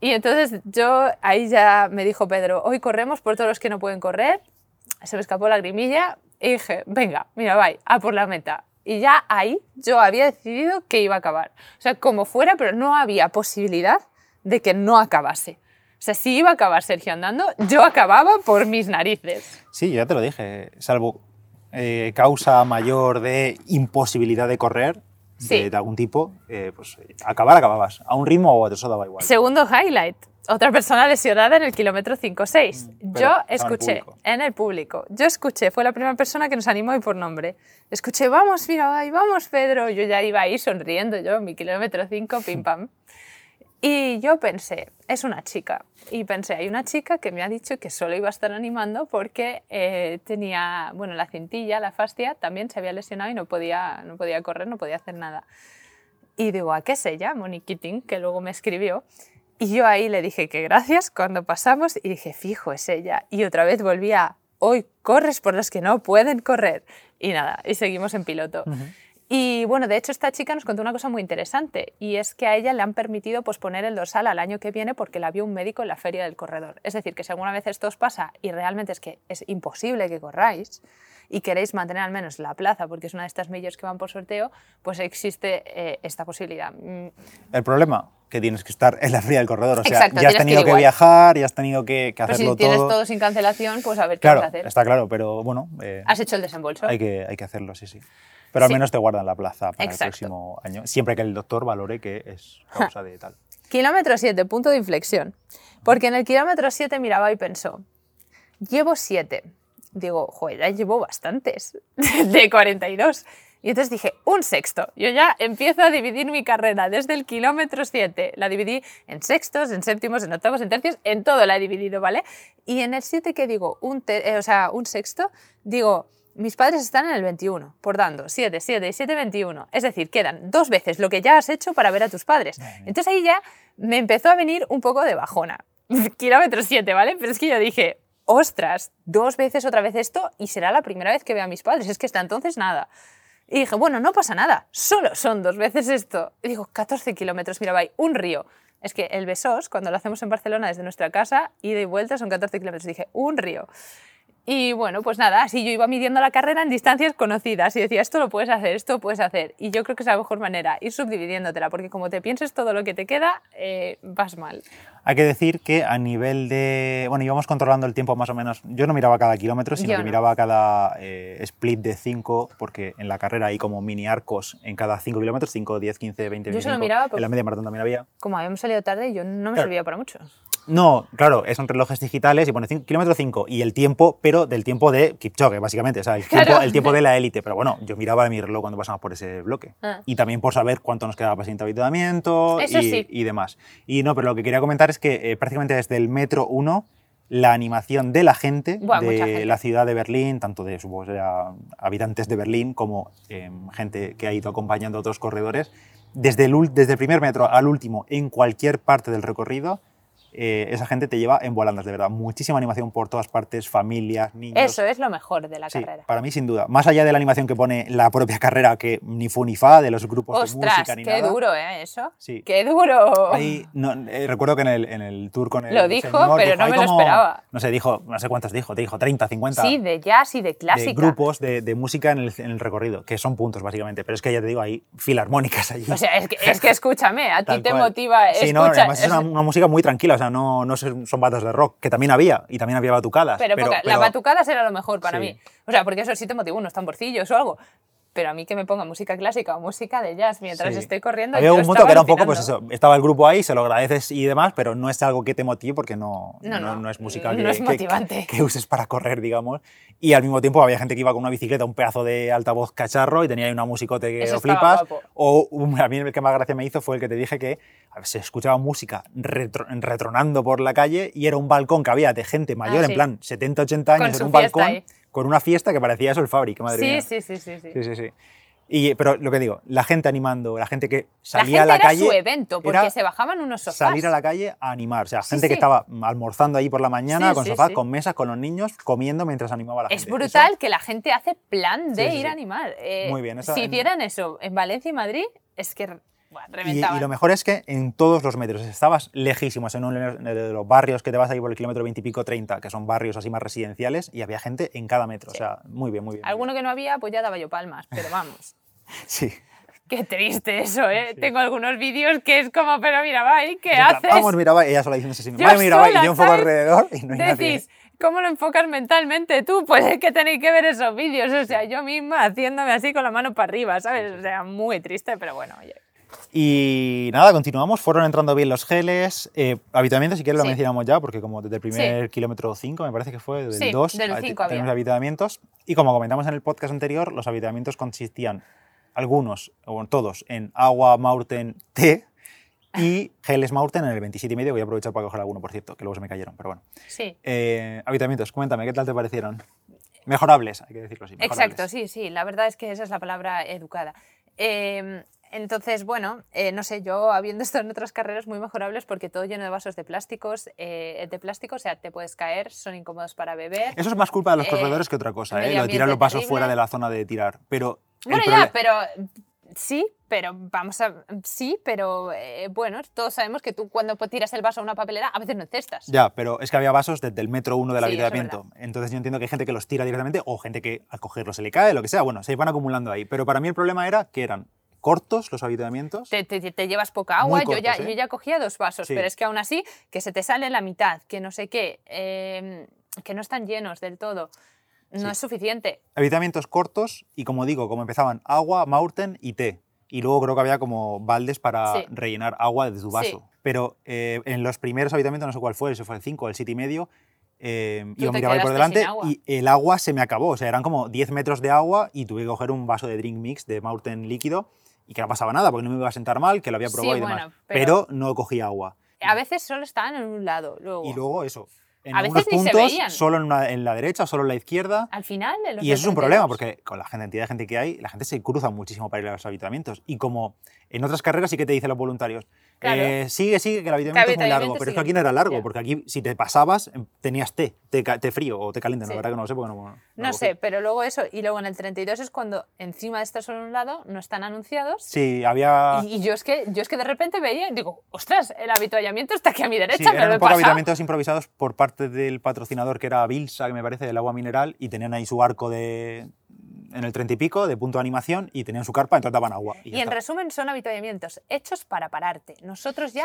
Y entonces yo, ahí ya me dijo Pedro, hoy corremos por todos los que no pueden correr. Se me escapó la grimilla y dije, venga, mira, bye, a por la meta. Y ya ahí yo había decidido que iba a acabar. O sea, como fuera, pero no había posibilidad de que no acabase. O sea, si iba a acabar Sergio andando, yo acababa por mis narices. Sí, ya te lo dije, salvo eh, causa mayor de imposibilidad de correr, de, algún tipo, eh, pues acabar acababas. A un ritmo o a otro, eso daba igual. Segundo highlight, otra persona lesionada en el kilómetro 5-6. Mm, yo escuché, en el, público, yo escuché, fue la primera persona que nos animó y por nombre. Escuché, vamos, mira, ahí vamos, Pedro. Yo ya iba ahí sonriendo, yo, mi kilómetro 5, pim pam. Y yo pensé, es una chica. Y pensé, hay una chica que me ha dicho que solo iba a estar animando porque eh, tenía, bueno, la cintilla, la fascia, también se había lesionado y no podía, no podía correr, no podía hacer nada. Y digo, ¿a qué es ella? Monique Keating, que luego me escribió. Y yo ahí le dije que gracias cuando pasamos y dije, fijo, es ella. Y otra vez volví a, hoy corres por los que no pueden correr. Y nada, y seguimos en piloto. Y bueno, de hecho esta chica nos contó una cosa muy interesante y es que a ella le han permitido posponer el dorsal al año que viene porque la vio un médico en la feria del corredor. Es decir, que si alguna vez esto os pasa y realmente es que es imposible que corráis y queréis mantener al menos la plaza porque es una de estas millas que van por sorteo, pues existe eh, esta posibilidad. Mm. El problema que tienes que estar en la feria del corredor, o sea, ya has tenido que, viajar, ya has tenido que, que hacerlo todo. si tienes todo. sin cancelación, pues a ver qué vas a hacer. Está claro, pero bueno. Eh, has hecho el desembolso. Hay que, hay que hacerlo, sí, sí. Pero al menos te guardan la plaza para el próximo año, siempre que el doctor valore que es causa de tal. Kilómetro 7, punto de inflexión. Porque en el kilómetro 7 miraba y pensó, llevo 7. Digo, joder, ya llevo bastantes, de 42. Y entonces dije, un sexto. Yo ya empiezo a dividir mi carrera desde el kilómetro 7. La dividí en sextos, en séptimos, en octavos, en tercios, en todo la he dividido, ¿vale? Y en el 7 que digo, un, eh, o sea, un sexto, digo, mis padres están en el 21, por dando 7, 7 y 7, 21. Es decir, quedan dos veces lo que ya has hecho para ver a tus padres. Entonces ahí ya me empezó a venir un poco de bajona. Kilómetro 7, ¿vale? Pero es que yo dije, ostras, dos veces otra vez esto y será la primera vez que vea a mis padres. Es que hasta entonces nada. Y dije, bueno, no pasa nada, solo son dos veces esto. Y digo, 14 kilómetros, mira, va, un río. Es que el Besós, cuando lo hacemos en Barcelona desde nuestra casa, ida y vuelta son 14 kilómetros. Dije, un río. Y bueno, pues nada, así yo iba midiendo la carrera en distancias conocidas y decía, esto lo puedes hacer, esto lo puedes hacer. Y yo creo que es la mejor manera, ir subdividiéndotela, porque como te pienses todo lo que te queda, eh, vas mal. Hay que decir que a nivel de... Bueno, íbamos controlando el tiempo más o menos. Yo no miraba cada kilómetro, sino que miraba cada eh, split de 5, porque en la carrera hay como mini arcos en cada 5 kilómetros, 5, 10, 15, 20, 25. Yo se lo miraba En la media maratón también había. Como habíamos salido tarde, yo no me servía para mucho. No, claro, son relojes digitales y pone kilómetro 5 y el tiempo, pero del tiempo de Kipchoge, básicamente, o sea, el, tiempo, de la élite. Pero bueno, yo miraba mi reloj cuando pasamos por ese bloque. Ah. Y también por saber cuánto nos quedaba para el avituallamiento y, y, demás. Y no, pero lo que quería comentar es que eh, prácticamente desde el metro 1 la animación de la gente de la ciudad de Berlín, tanto de supongo, habitantes de Berlín como em, gente que ha ido acompañando a otros corredores, desde el, desde el primer metro al último en cualquier parte del recorrido eh, esa gente te lleva en volandas, de verdad. Muchísima animación por todas partes, familias, niños. Eso es lo mejor de la sí, carrera. Para mí, sin duda. Más allá de la animación que pone la propia carrera, que ni fu ni fa, de los grupos de música ni qué duro, ¿eh? Eso. Sí. ¡Qué duro! Ahí, eh, recuerdo que en el, en el, tour con el Lo dijo, pero no me lo esperaba. No sé, dijo, no sé cuántos dijo, te dijo 30, 50. Sí, de jazz y de clásica. De grupos de, de música en el, en el, recorrido, que son puntos básicamente. Pero es que ya te digo, hay filarmónicas allí. O sea, es que, es que escúchame, a ti te motiva. Sí, no, además es una, una, música muy tranquila, o sea, no, no son bandas de rock, que también había, y también había batucadas. Pero, pero, las batucadas era lo mejor para mí. O sea, porque eso sí te motivó unos tamborcillos o algo pero a mí que me ponga música clásica o música de jazz mientras estoy corriendo. Había un momento que era un poco, pues eso, estaba el grupo ahí, se lo agradeces y demás, pero no es algo que te motive porque no, no, no, es música que, es motivante. Que, uses para correr, digamos. Y al mismo tiempo había gente que iba con una bicicleta, un pedazo de altavoz cacharro y tenía ahí una musicote que lo flipas. O a mí el que más gracia me hizo fue el que te dije que se escuchaba música retronando por la calle y era un balcón que había de gente mayor, ah, en plan 70, 80 años, en un balcón con una fiesta que parecía eso el Fabric, madre sí, mía. Sí, sí, sí, sí. sí, sí, Y, pero lo que digo, la gente animando, la gente que salía a la era calle. su evento, porque se bajaban unos sofás. Salir a la calle a animar. O sea, gente que estaba almorzando ahí por la mañana con sofás, con mesas, con los niños, comiendo mientras animaba a la gente. Es brutal que la gente hace plan de ir a animar. Eh, Muy bien. si hicieran eso en Valencia y Madrid, es que y, lo mejor es que en todos los metros, estabas lejísimos en uno de los barrios que te vas ahí por el kilómetro 20 y pico 30, que son barrios así más residenciales, y había gente en cada metro. O sea, muy bien, muy bien. Alguno que no había, pues ya daba yo palmas, pero vamos. sí. Qué triste eso, ¿eh? Tengo algunos vídeos que es como, pero Mirabai, ¿qué haces? Vamos, Mirabai, ella sola diciendo así, Vaya Mirabai, y yo un poco alrededor y no hay Decís, ¿cómo lo enfocas mentalmente tú? Pues es que tenéis que ver esos vídeos, o sea, yo misma haciéndome así con la mano para arriba, ¿sabes? O sea, muy triste, pero bueno, oye. Y nada, continuamos. Fueron entrando bien los geles. Eh, habitamientos, si quieres lo mencionamos ya, porque como desde el primer kilómetro 5, me parece que fue, del 2, tenemos habitamientos. Y como comentamos en el podcast anterior, los habitamientos consistían algunos, o todos, en agua Maurten té y geles Maurten en el 27,5. Voy a aprovechar para coger alguno, por cierto, que luego se me cayeron, pero bueno. Sí. Eh, habitamientos, cuéntame, ¿qué tal te parecieron? Mejorables, hay que decirlo así. Exacto, sí, sí. La verdad es que esa es la palabra educada. Eh, entonces, bueno, eh, no sé, yo habiendo estado en otras carreras muy mejorables porque todo lleno de vasos de plásticos, eh, de plástico, o sea, te puedes caer, son incómodos para beber. Eso es más culpa de los corredores que otra cosa, ¿eh? Lo de tirar los vasos fuera de la zona de tirar. Pero bueno, ya, pero sí, pero vamos a. Sí, pero bueno, todos sabemos que tú cuando tiras el vaso a una papelera a veces no cestas. Ya, pero es que había vasos desde el metro uno del habitamiento. Entonces yo entiendo que hay gente que los tira directamente o gente que al cogerlo se le cae, lo que sea. Bueno, se van acumulando ahí. Pero para mí el problema era que eran cortos los habitamientos. Te, te, llevas poca agua, yo, ya, yo ya cogía dos vasos, pero es que aún así, que se te sale la mitad, que no sé qué, em, que no están llenos del todo. No es suficiente. Habitamientos cortos y como digo, como empezaban agua, maurten y té. Y luego creo que había como baldes para rellenar agua de tu vaso. Pero eh, en los primeros habitamientos, no sé cuál fue, si fue el 5 o el 7 y medio, eh, yo miraba ahí por delante y el agua se me acabó. O sea, eran como 10 metros de agua y tuve que coger un vaso de drink mix de Maurten líquido y que no pasaba nada porque no me iba a sentar mal, que lo había probado y demás. pero... no cogía agua. A veces solo estaban en un lado. Luego. Y luego eso. En a algunos veces puntos, se solo en, en, la derecha, solo en la izquierda. Al final, los Y eso es un problema, porque con la cantidad de gente que hay, la gente se cruza muchísimo para ir a los habitamientos. Y como en otras carreras sí que te dicen los voluntarios, eh, sigue, sigue, que el habitamiento es muy largo. Pero es que aquí no era largo, porque aquí si te pasabas tenías té, té, frío o té caliente, la verdad que no lo sé porque no. No, sé, pero luego eso, y luego en el 32 es cuando encima de estar solo en un lado no están anunciados. Sí, había. Y, yo, es que, yo es que de repente veía y digo, ostras, el habituallamiento está aquí a mi derecha, sí, eran un poco habitamientos improvisados por parte del patrocinador que era Bilsa, que me parece, del agua mineral, y tenían ahí su arco de, en el 30 y pico de punto de animación y tenían su carpa, entonces daban agua. Y, en resumen son avituallamientos hechos para pararte. Nosotros ya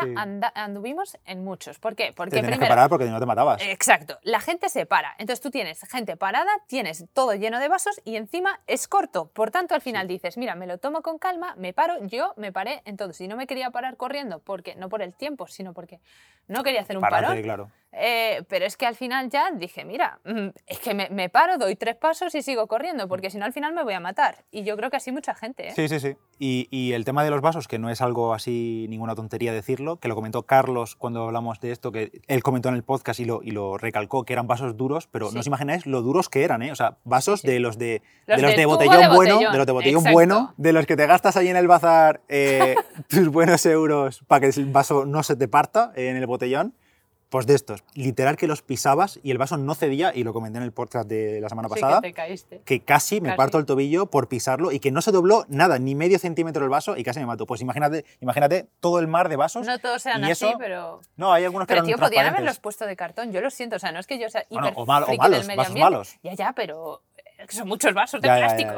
anduvimos en muchos. ¿Por qué? Porque te que parar porque no te matabas. Exacto. La gente se para. Entonces tú tienes gente parada, tienes todo lleno de vasos y encima es corto. Por tanto, al final dices, mira, me lo tomo con calma, me paro, yo me paré. Entonces, si no me quería parar corriendo, porque no por el tiempo, sino porque no quería hacer un parón. claro. Eh, pero es que al final ya dije, mira, mm, es que me, paro, doy tres pasos y sigo corriendo, porque si no al final me voy a matar. Y yo creo que así mucha gente. ¿eh? Sí, sí, sí. Y, y, el tema de los vasos, que no es algo así, ninguna tontería decirlo, que lo comentó Carlos cuando hablamos de esto, que él comentó en el podcast y lo, y lo recalcó, que eran vasos duros, pero no os imagináis lo duros que eran, ¿eh? O sea, vasos de los de, de los de, botellón bueno, de los de botellón bueno, de los que te gastas ahí en el bazar eh, tus buenos euros para que el vaso no se te parta en el botellón Pues de estos, literal que los pisabas y el vaso no cedía, y lo comenté en el podcast de la semana pasada, que, te caíste. que casi me parto el tobillo por pisarlo y que no se dobló nada, ni medio centímetro el vaso y casi me mató. Pues imagínate, imagínate todo el mar de vasos. No todos sean así, pero... No, hay algunos que pero, tío, podían haberlos puesto de cartón, yo lo siento, o sea, no es que yo sea hiper o, malos, vasos malos. Ya, ya, pero son muchos vasos de plástico.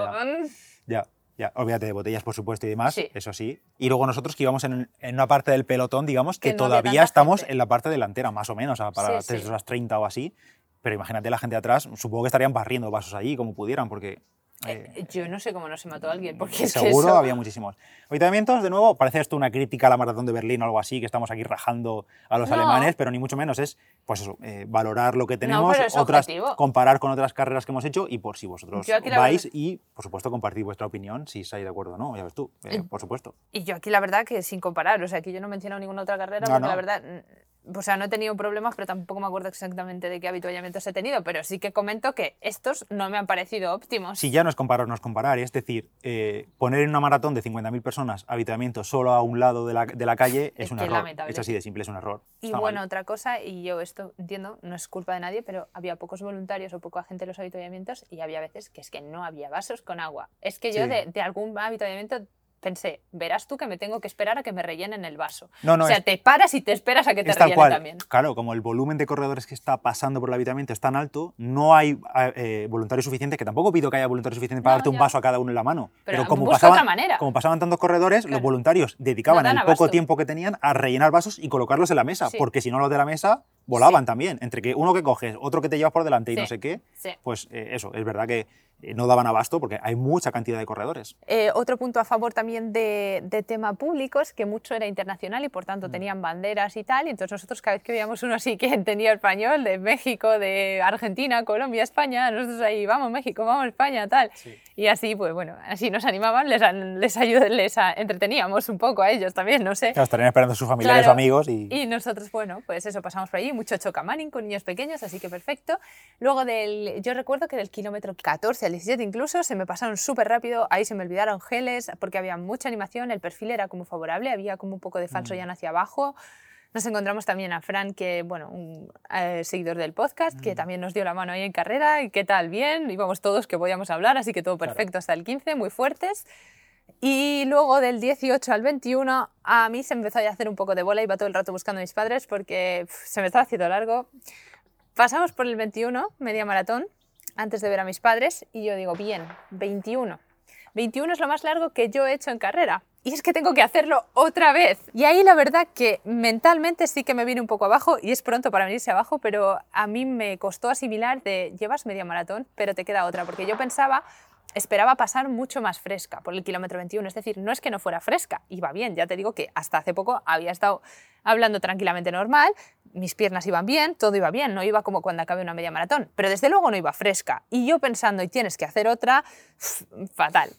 ya. Ya, olvídate de botellas, por supuesto, y demás, eso sí. Y luego nosotros que íbamos en, una parte del pelotón, digamos, que, todavía estamos en la parte delantera, más o menos, para las 3 horas 30 o así. Pero imagínate la gente de atrás, supongo que estarían barriendo vasos allí como pudieran, porque eh, eh, yo no sé cómo no se mató a alguien, porque Seguro había muchísimos. Avituallamientos, de nuevo, parece esto una crítica a la maratón de Berlín o algo así, que estamos aquí rajando a los alemanes, pero ni mucho menos es, pues eso, eh, valorar lo que tenemos, otras, comparar con otras carreras que hemos hecho y por si vosotros vais y, por supuesto, compartir vuestra opinión, si estáis de acuerdo o no, ya ves tú, por supuesto. Y yo aquí la verdad que sin comparar, o sea, aquí yo no he mencionado ninguna otra carrera, porque la verdad o sea, no he tenido problemas, pero tampoco me acuerdo exactamente de qué habituallamientos he tenido, pero sí que comento que estos no me han parecido óptimos. Si ya no es comparar, no es comparar, es decir, eh, poner en una maratón de 50.000 personas habituallamientos solo a un lado de la, de la calle es, un error. Es así de simple, es un error. Y bueno, otra cosa, y yo esto entiendo, no es culpa de nadie, pero había pocos voluntarios o poca gente en los habituallamientos y había veces que es que no había vasos con agua. Es que yo de, de algún habituallamiento pensé, verás tú que me tengo que esperar a que me rellenen el vaso. No, no, o sea, te paras y te esperas a que te rellenen también. Claro, como el volumen de corredores que está pasando por el habitamiento es tan alto, no hay eh, voluntario suficiente, que tampoco pido que haya voluntario suficiente para darte un vaso a cada uno en la mano. Pero, como, pasaban, como pasaban tantos corredores, los voluntarios dedicaban el poco tiempo que tenían a rellenar vasos y colocarlos en la mesa, porque si no los de la mesa volaban también. Entre que uno que coges, otro que te llevas por delante y no sé qué, pues eh, eso, es verdad que eh, no daban abasto porque hay mucha cantidad de corredores. Eh, otro punto a favor también de, tema público es que mucho era internacional y por tanto mm. tenían banderas y tal, y entonces nosotros cada vez que veíamos uno así que entendía español, de México, de Argentina, Colombia, España, nosotros ahí, vamos México, vamos España, tal. Y así, pues bueno, así nos animaban, les, les, les entreteníamos un poco a ellos también, no sé. Claro, estarían esperando sus familiares o amigos y... Y nosotros, bueno, pues eso, pasamos por ahí, mucho chocamanin con niños pequeños, así que perfecto. Luego del, yo recuerdo que del kilómetro 14 al 17 incluso se me pasaron súper rápido, ahí se me olvidaron geles porque había mucha animación, el perfil era como favorable, había como un poco de falso mm. llano hacia abajo. Nos encontramos también a Fran, que, bueno, un eh, seguidor del podcast, que mm. también nos dio la mano ahí en carrera. ¿Y qué tal? Bien, íbamos todos que podíamos hablar, así que todo perfecto hasta el 15, muy fuertes. Y luego del 18 al 21 a mí se empezó a hacer un poco de bola, iba todo el rato buscando a mis padres porque se me estaba haciendo largo. Pasamos por el 21, media maratón, antes de ver a mis padres y yo digo, bien, 21. 21 es lo más largo que yo he hecho en carrera. Y es que tengo que hacerlo otra vez. Y ahí la verdad que mentalmente sí que me viene un poco abajo y es pronto para venirse abajo, pero a mí me costó asimilar de llevas media maratón, pero te queda otra, porque yo pensaba esperaba pasar mucho más fresca por el kilómetro 21. Es decir, no es que no fuera fresca, iba bien. Ya te digo que hasta hace poco había estado hablando tranquilamente normal, mis piernas iban bien, todo iba bien, no iba como cuando acabé una media maratón, pero desde luego no iba fresca. Y yo pensando, y tienes que hacer otra, fatal.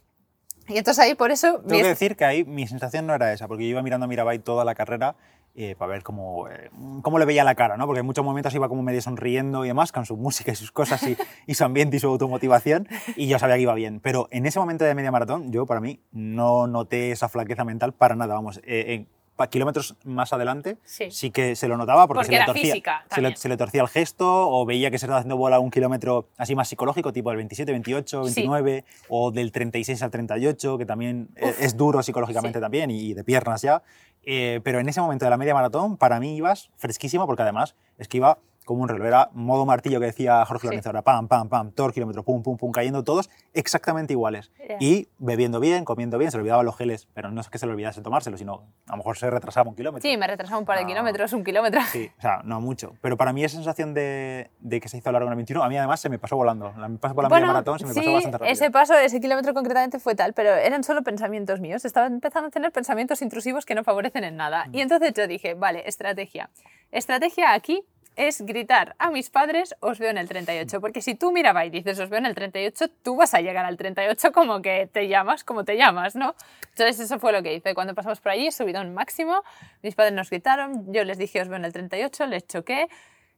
Y entonces ahí por eso... Tengo que decir que ahí mi sensación no era esa, porque yo iba mirando a Mirabai toda la carrera eh, para ver cómo, eh, cómo le veía la cara, ¿no? porque en muchos momentos iba como medio sonriendo y demás, con su música y sus cosas y, y, su ambiente y su automotivación, y yo sabía que iba bien. Pero en ese momento de media maratón, yo para mí no noté esa flaqueza mental para nada. Vamos, eh, kilómetros más adelante sí. que se lo notaba porque, se, le torcía, se, le, torcía el gesto o veía que se estaba haciendo bola un kilómetro así más psicológico, tipo el 27, 28, 29 o del 36 al 38, que también es duro psicológicamente también y de piernas ya. Eh, pero en ese momento de la media maratón, para mí ibas fresquísimo porque además es que iba como un reloj. Era modo martillo que decía Jorge Lorenzo, era pam, pam, pam, todo el kilómetro, pum, pum, pum, cayendo todos exactamente iguales. Y bebiendo bien, comiendo bien, se le olvidaban los geles, pero no es que se le olvidase tomárselo, sino a lo mejor se retrasaba un kilómetro. Sí, me retrasaba un par de kilómetros, un kilómetro. Sí, o sea, no mucho. Pero para mí esa sensación de, de que se hizo largo en el 21, a mí además se me pasó volando. La paso por la media maratón se me pasó bastante rápido. ese paso, ese kilómetro concretamente fue tal, pero eran solo pensamientos míos. Estaba empezando a tener pensamientos intrusivos que no favorecen en nada. Y mm. entonces yo dije, vale, estrategia. Estrategia aquí es gritar a mis padres, os veo en el 38. Porque si tú mirabas y dices, os veo en el 38, tú vas a llegar al 38 como que te llamas, como te llamas, ¿no? Entonces eso fue lo que hice. Cuando pasamos por allí, subido un máximo, mis padres nos gritaron, yo les dije, os veo en el 38, les choqué,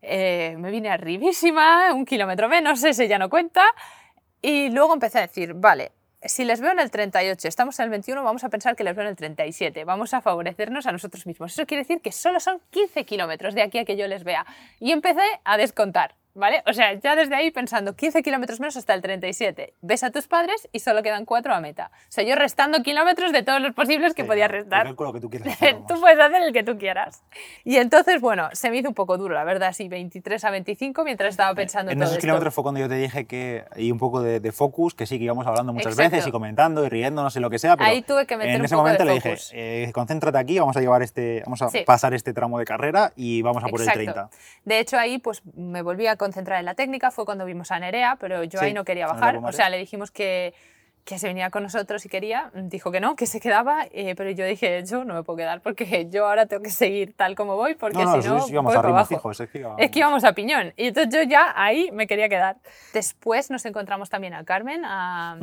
eh, me vine arribísima, un kilómetro menos, ese ya no cuenta. Y luego empecé a decir, vale, si les veo en el 38, estamos en el 21, vamos a pensar que les veo en el 37. Vamos a favorecernos a nosotros mismos. Eso quiere decir que solo son 15 kilómetros de aquí a que yo les vea. Y empecé a descontar. ¿Vale? O sea, ya desde ahí pensando 15 kilómetros menos hasta el 37. Ves a tus padres y solo quedan 4 a meta. O sea, yo restando kilómetros de todos los posibles que podía restar. Que tú quieras. tú puedes hacer el que tú quieras. Y entonces, bueno, se me hizo un poco duro, la verdad, sí, 23 a 25 mientras estaba pensando en esos kilómetros fue cuando yo te dije que hay un poco de, focus, que sí, que íbamos hablando muchas veces y comentando y riéndonos y lo que sea, pero ahí tuve que meter en ese momento le dije, eh, concéntrate aquí, vamos a llevar este, vamos a pasar este tramo de carrera y vamos a por el 30. De hecho, ahí pues me volví a concentrar en la técnica fue cuando vimos a Nerea, pero yo ahí no quería bajar. O sea, le dijimos que, que se venía con nosotros si quería. Dijo que no, que se quedaba, eh, pero yo dije, yo no me puedo quedar porque yo ahora tengo que seguir tal como voy, porque si no, íbamos a Fijo, es, que íbamos... a piñón. Y entonces yo ya ahí me quería quedar. Después nos encontramos también a Carmen, a,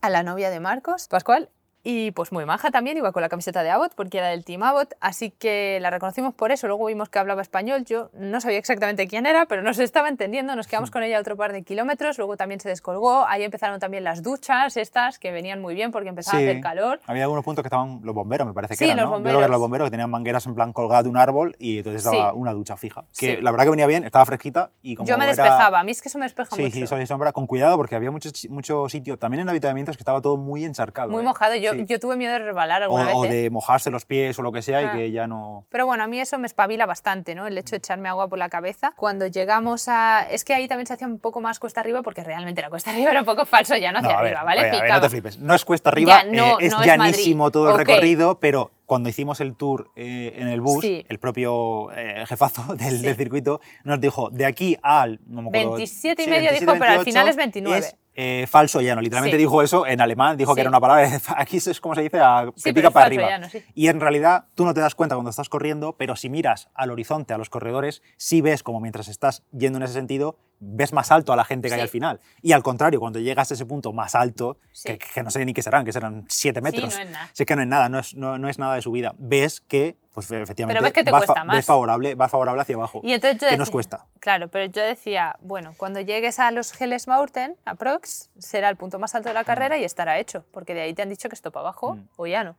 a la novia de Marcos, Pascual, y pues muy maja también, iba con la camiseta de Abbott porque era del Team Abbott, así que la reconocimos por eso. Luego vimos que hablaba español, yo no sabía exactamente quién era, pero nos estaba entendiendo, nos quedamos con ella otro par de kilómetros, luego también se descolgó, ahí empezaron también las duchas estas, que venían muy bien porque empezaba a hacer calor. Había algunos puntos que estaban los bomberos, me parece que eran, los bomberos. Yo creo que eran los bomberos que tenían mangueras en plan colgadas de un árbol y entonces estaba una ducha fija. Que la verdad que venía bien, estaba fresquita y como Yo me despejaba, a mí es que eso me despeja mucho. Sí, y sombra, con cuidado porque había mucho, mucho sitio, también en habitamientos que estaba todo muy encharcado. Muy ¿eh? mojado, yo, yo tuve miedo de o, de mojarse los pies o lo que sea y ah. que ya no... Pero bueno, a mí eso me espabila bastante, ¿no? El hecho de echarme agua por la cabeza. Cuando llegamos a... Es que ahí también se hacía un poco más cuesta arriba porque realmente la cuesta arriba era un poco falso ya no hacia arriba, ¿vale? no te flipes. No es cuesta arriba, eh, es llanísimo todo el recorrido, pero cuando hicimos el tour eh, en el bus, el propio eh, jefazo del, circuito nos dijo, de aquí al... No me acuerdo, 27 y medio dijo, pero al final es 29. Eh, falso llano. Literalmente dijo eso en alemán, dijo que era una palabra, aquí es como se dice, a, que pica para arriba. y en realidad tú no te das cuenta cuando estás corriendo, pero si miras al horizonte, a los corredores, sí ves como mientras estás yendo en ese sentido, ves más alto a la gente que hay al final. Y al contrario, cuando llegas a ese punto más alto, que, no sé ni qué serán, que serán 7 metros, no es nada. sé que no es nada, no es, no, es nada de su vida, ves que pues efectivamente pero ves que te cuesta más. favorable, va favorable hacia abajo. Y entonces que nos cuesta. Claro, pero yo decía, bueno, cuando llegues a los Helles Mountain, aprox, será el punto más alto de la carrera y estará hecho, porque de ahí te han dicho que esto para abajo mm. o ya no.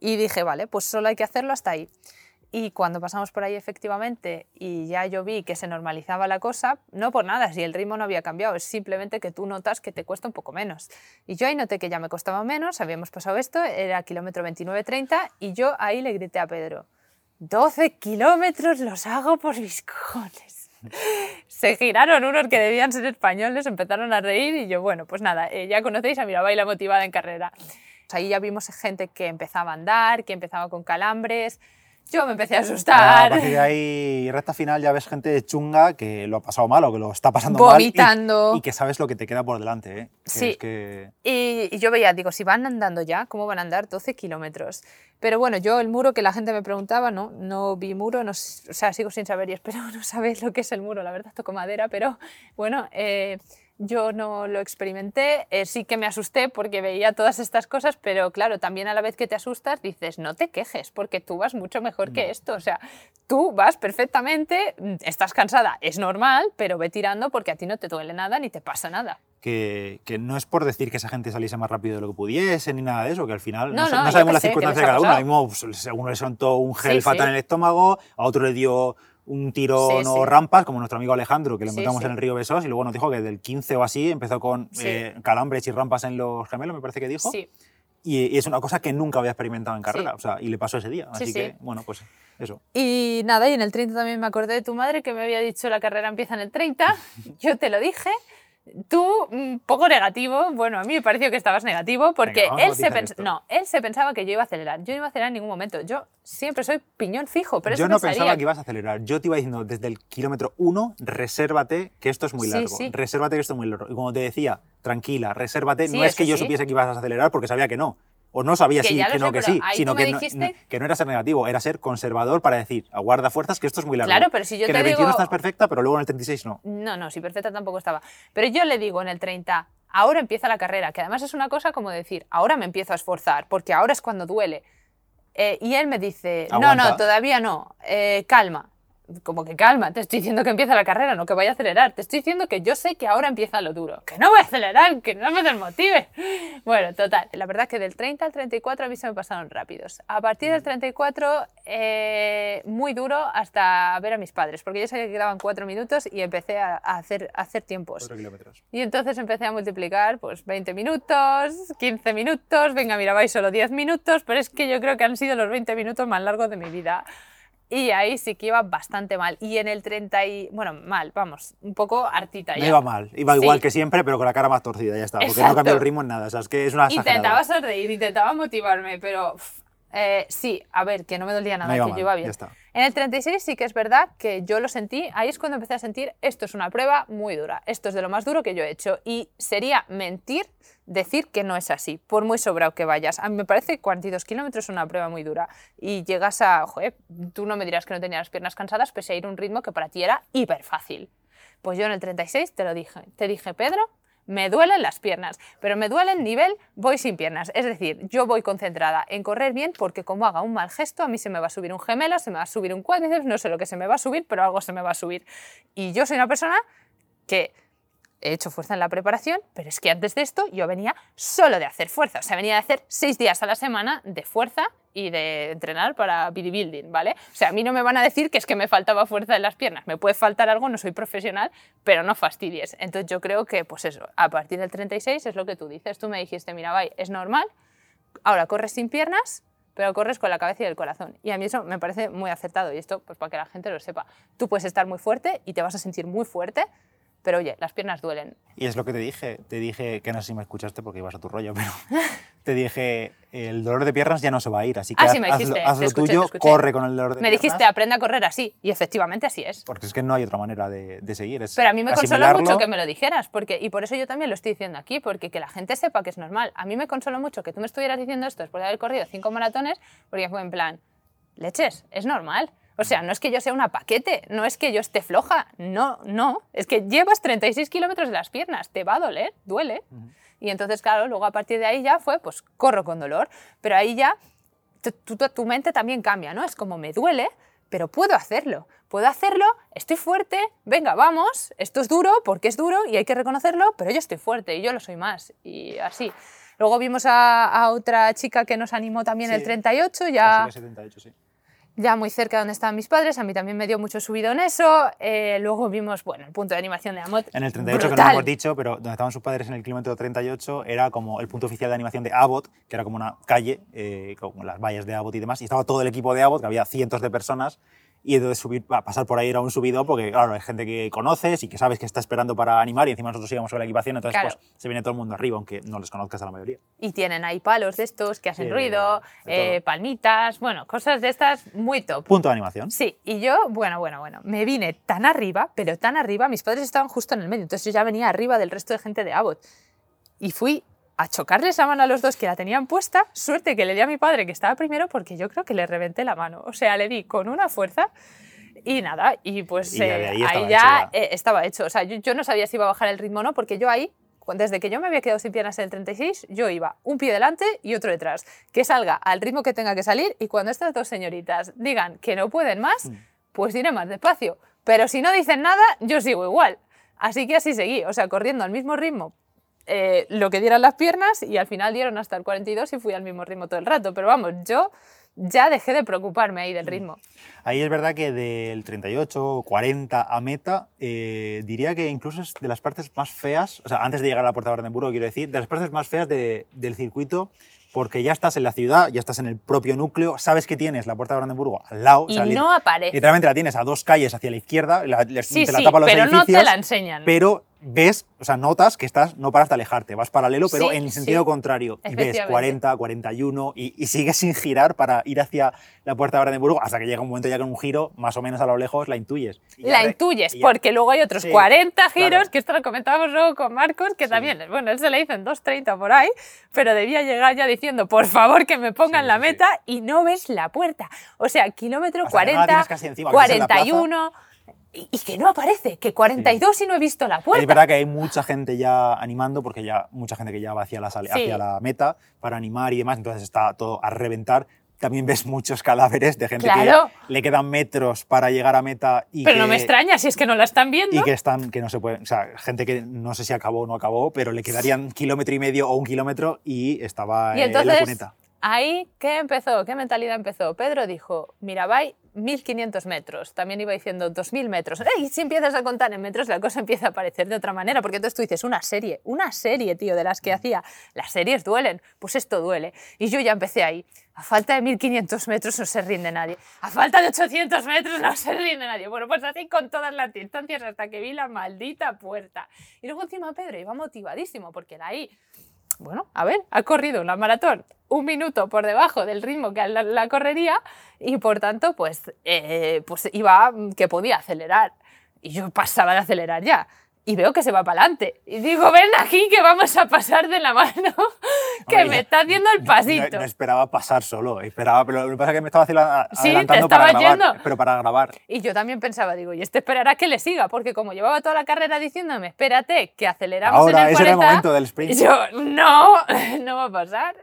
Y dije, vale, pues solo hay que hacerlo hasta ahí. Y cuando pasamos por ahí efectivamente y ya yo vi que se normalizaba la cosa, no por nada, si el ritmo no había cambiado, es simplemente que tú notas que te cuesta un poco menos. Y yo ahí noté que ya me costaba menos, habíamos pasado esto, era kilómetro 29-30 y yo ahí le grité a Pedro, 12 kilómetros los hago por mis cojones. Se giraron unos que debían ser españoles, empezaron a reír y yo, bueno, pues nada, eh, ya conocéis a Mirabai la motivada en carrera. Ahí ya vimos gente que empezaba a andar, que empezaba con calambres, yo me empecé a asustar. a partir de ahí, recta final, ya ves gente chunga que lo ha pasado mal o que lo está pasando Vomitando. mal. Y, que sabes lo que te queda por delante. ¿eh? sí. Y, yo veía, digo, si van andando ya, ¿cómo van a andar 12 kilómetros? Pero bueno, yo el muro que la gente me preguntaba, no, no vi muro, no, o sea, sigo sin saber y espero no saber lo que es el muro, la verdad, toco madera, pero bueno. Eh, yo no lo experimenté, eh, sí que me asusté porque veía todas estas cosas, pero claro, también a la vez que te asustas dices, no te quejes, porque tú vas mucho mejor que esto. O sea, tú vas perfectamente, mm, estás cansada, es normal, pero ve tirando porque a ti no te duele nada ni te pasa nada. Que, que, no es por decir que esa gente saliese más rápido de lo que pudiese ni nada de eso, que al final no, sabemos las circunstancias de cada uno. A uno le soltó un gel fatal en el estómago, a otro le dio un tiro no rampas, como nuestro amigo Alejandro, que le encontramos en el río Besos, y luego nos dijo que del 15 o así empezó con eh, calambres y rampas en los gemelos, me parece que dijo. Y, es una cosa que nunca había experimentado en carrera, o sea, y le pasó ese día. Así que, bueno, pues eso. Y nada, y en el 30 también me acordé de tu madre que me había dicho la carrera empieza en el 30. Yo te lo dije. Tú, un poco negativo, bueno, a mí me pareció que estabas negativo porque él, se no, él se pensaba que yo iba a acelerar. Yo no iba a acelerar en ningún momento. Yo siempre soy piñón fijo, pero Yo no pensaba que ibas a acelerar. Yo te iba diciendo desde el kilómetro 1, resérvate que esto es muy largo. Resérvate que esto es muy largo. Y como te decía, tranquila, resérvate. no es que yo supiese que ibas a acelerar porque sabía que no o no sabía que, que no que sí, sino que no, que no, era ser negativo, era ser conservador para decir, aguarda fuerzas que esto es muy largo. Claro, pero si yo que te en el 21 estás perfecta, pero luego en el 36 no. No, no, si perfecta tampoco estaba. Pero yo le digo en el 30, ahora empieza la carrera, que además es una cosa como decir, ahora me empiezo a esforzar, porque ahora es cuando duele. Eh, y él me dice, no, no, todavía no, eh, calma. Como que calma, te estoy diciendo que empieza la carrera, no que vaya a acelerar, te estoy diciendo que yo sé que ahora empieza lo duro, que no voy a acelerar, que no me desmotive. Bueno, total, la verdad que del 30 al 34 a mí se me pasaron rápidos. A partir del 34, eh, muy duro hasta ver a mis padres, porque yo sabía que quedaban 4 minutos y empecé a, hacer, a hacer tiempos. 4 kilómetros. Y entonces empecé a multiplicar, pues 20 minutos, 15 minutos, venga, mira, vais solo 10 minutos, pero es que yo creo que han sido los 20 minutos más largos de mi vida. Y ahí sí que iba bastante mal. Y en el 30 y... Bueno, mal, vamos, un poco hartita ya. No iba mal, iba igual que siempre, pero con la cara más torcida, ya está. Porque no cambió el ritmo en nada, o sea, es que es una Intentaba sonreír, intentaba motivarme, pero... Eh, sí, a ver, que no me dolía nada, que yo iba bien. En el 36 sí que es verdad que yo lo sentí, ahí es cuando empecé a sentir, esto es una prueba muy dura, esto es de lo más duro que yo he hecho y sería mentir decir que no es así, por muy sobrado que vayas. A mí me parece que 42 kilómetros es una prueba muy dura y llegas a, joder, tú no me dirás que no tenía las piernas cansadas pese a ir a un ritmo que para ti era hiper fácil. Pues yo en el 36 te lo dije, te dije, Pedro, me duelen las piernas, pero me duelen nivel voy sin piernas. Es decir, yo voy concentrada en correr bien porque como haga un mal gesto, a mí se me va a subir un gemelo, se me va a subir un cuádriceps, no sé lo que se me va a subir, pero algo se me va a subir. Y yo soy una persona que he hecho fuerza en la preparación, pero es que antes de esto yo venía solo de hacer fuerza, o sea, venía de hacer seis días a la semana de fuerza y de entrenar para bodybuilding, ¿vale? O sea, a mí no me van a decir que es que me faltaba fuerza en las piernas, me puede faltar algo, no soy profesional, pero no fastidies. Entonces yo creo que, pues eso, a partir del 36 es lo que tú dices, tú me dijiste, mira, bye, es normal, ahora corres sin piernas, pero corres con la cabeza y el corazón. Y a mí eso me parece muy acertado y esto, pues para que la gente lo sepa. Tú puedes estar muy fuerte y te vas a sentir muy fuerte, pero oye, las piernas duelen. Y es lo que te dije, te dije, que no sé si me escuchaste porque ibas a tu rollo, pero te dije, el dolor de piernas ya no se va a ir, así que ah, sí, me dijiste, haz, lo tuyo, corre con el dolor de me piernas. Me dijiste, aprende a correr así, y efectivamente así es. Porque es que no hay otra manera de, de seguir. Es pero a mí me consoló mucho que me lo dijeras, porque, y por eso yo también lo estoy diciendo aquí, porque que la gente sepa que es normal. A mí me consoló mucho que tú me estuvieras diciendo esto después de haber corrido cinco maratones, porque fue en plan, leches, es normal. O sea, no es que yo sea una paquete, no es que yo esté floja, no, no, es que llevas 36 kilómetros de las piernas, te va a doler, duele. Y entonces, claro, luego a partir de ahí ya fue, pues corro con dolor, pero ahí ya tu, tu, mente también cambia, ¿no? Es como me duele, pero puedo hacerlo, puedo hacerlo, estoy fuerte, venga, vamos, esto es duro porque es duro y hay que reconocerlo, pero yo estoy fuerte y yo lo soy más, y así. Luego vimos a, otra chica que nos animó también el 38, ya... el 78, sí ya muy cerca de donde estaban mis padres, a mí también me dio mucho subido en eso. Eh, luego vimos, bueno, el punto de animación de Amot. En el 38, que no hemos dicho, pero donde estaban sus padres en el kilómetro 38, era como el punto oficial de animación de Abbott, que era como una calle, eh, con las vallas de Abbott y demás, y estaba todo el equipo de Abbott, que había cientos de personas, y entonces subir, pasar por ahí era un subido porque, claro, hay gente que conoces y que sabes que está esperando para animar y encima nosotros íbamos con la equipación, entonces pues se viene todo el mundo arriba, aunque no les conozcas a la mayoría. Y tienen ahí palos de estos que hacen ruido, eh, palmitas, bueno, cosas de estas muy top. Punto de animación. Sí, y yo, bueno, bueno, bueno, me vine tan arriba, pero tan arriba, mis padres estaban justo en el medio, entonces yo ya venía arriba del resto de gente de Abbott. Y fui a chocarles la mano a los dos que la tenían puesta. Suerte que le di a mi padre que estaba primero porque yo creo que le reventé la mano. O sea, le di con una fuerza y nada, y pues eh, ahí, ya, eh, estaba hecho. O sea, yo, no sabía si iba a bajar el ritmo o no porque yo ahí, desde que yo me había quedado sin piernas en el 36, yo iba un pie delante y otro detrás. Que salga al ritmo que tenga que salir y cuando estas dos señoritas digan que no pueden más, mm. pues iré más despacio. Pero si no dicen nada, yo sigo igual. Así que así seguí, o sea, corriendo al mismo ritmo eh, lo que dieran las piernas y al final dieron hasta el 42 y fui al mismo ritmo todo el rato. Pero vamos, yo ya dejé de preocuparme ahí del ritmo. Ahí es verdad que del 38, 40 a meta, eh, diría que incluso es de las partes más feas, o sea, antes de llegar a la Puerta de Brandenburgo, quiero decir, de las partes más feas del circuito porque ya estás en la ciudad, ya estás en el propio núcleo, sabes que tienes la Puerta de Brandenburgo al lado. Y no aparece. Literalmente la tienes a dos calles hacia la izquierda, la, sí, te la sí, pero no te la enseñan. Pero ves, o sea, notas que estás, no paras de alejarte, vas paralelo, pero en el sentido contrario. Y ves 40, 41 y, y, sigues sin girar para ir hacia la puerta de Brandenburgo hasta que llega un momento ya con un giro, más o menos a lo lejos, la intuyes. La intuyes, porque luego hay otros 40 giros, que esto lo comentábamos luego con Marcos, que también, bueno, él se le hizo en 2.30 por ahí, pero debía llegar ya diciendo, por favor, que me pongan la meta y no ves la puerta. O sea, kilómetro 40, 41 y que no aparece, que 42 y no he visto la puerta. Es verdad que hay mucha gente ya animando, porque ya mucha gente que ya va hacia la, hacia la meta para animar y demás, entonces está todo a reventar, también ves muchos cadáveres de gente que le quedan metros para llegar a meta y pero no me extraña si es que no la están viendo. y que están que no se pueden o sea gente que no sé si acabó o no acabó pero le quedarían kilómetro y medio o un kilómetro y estaba en la cuneta. ahí qué empezó qué mentalidad empezó Pedro dijo mira bye 1500 metros, también iba diciendo 2000 metros. Y si empiezas a contar en metros, la cosa empieza a aparecer de otra manera, porque entonces tú dices, una serie, una serie, tío, de las que hacía. Las series duelen, pues esto duele. Y yo ya empecé ahí. A falta de 1500 metros no se rinde nadie. A falta de 800 metros no se rinde nadie. Bueno, pues así con todas las distancias hasta que vi la maldita puerta. Y luego encima Pedro iba motivadísimo, porque era ahí bueno, a ver, ha corrido una maratón un minuto por debajo del ritmo que la, correría y por tanto, pues, eh, pues iba que podía acelerar. Y yo pasaba de acelerar ya y veo que se va para adelante. Y digo, ven aquí que vamos a pasar de la mano, que me está haciendo el pasito. No, esperaba pasar solo, esperaba, pero lo que pasa es que me estaba adelantando para grabar, pero para grabar. Y yo también pensaba, digo, y este esperará que le siga, porque como llevaba toda la carrera diciéndome, espérate, que aceleramos Ahora, en el ese era el momento del sprint. Y yo, no, no va a pasar.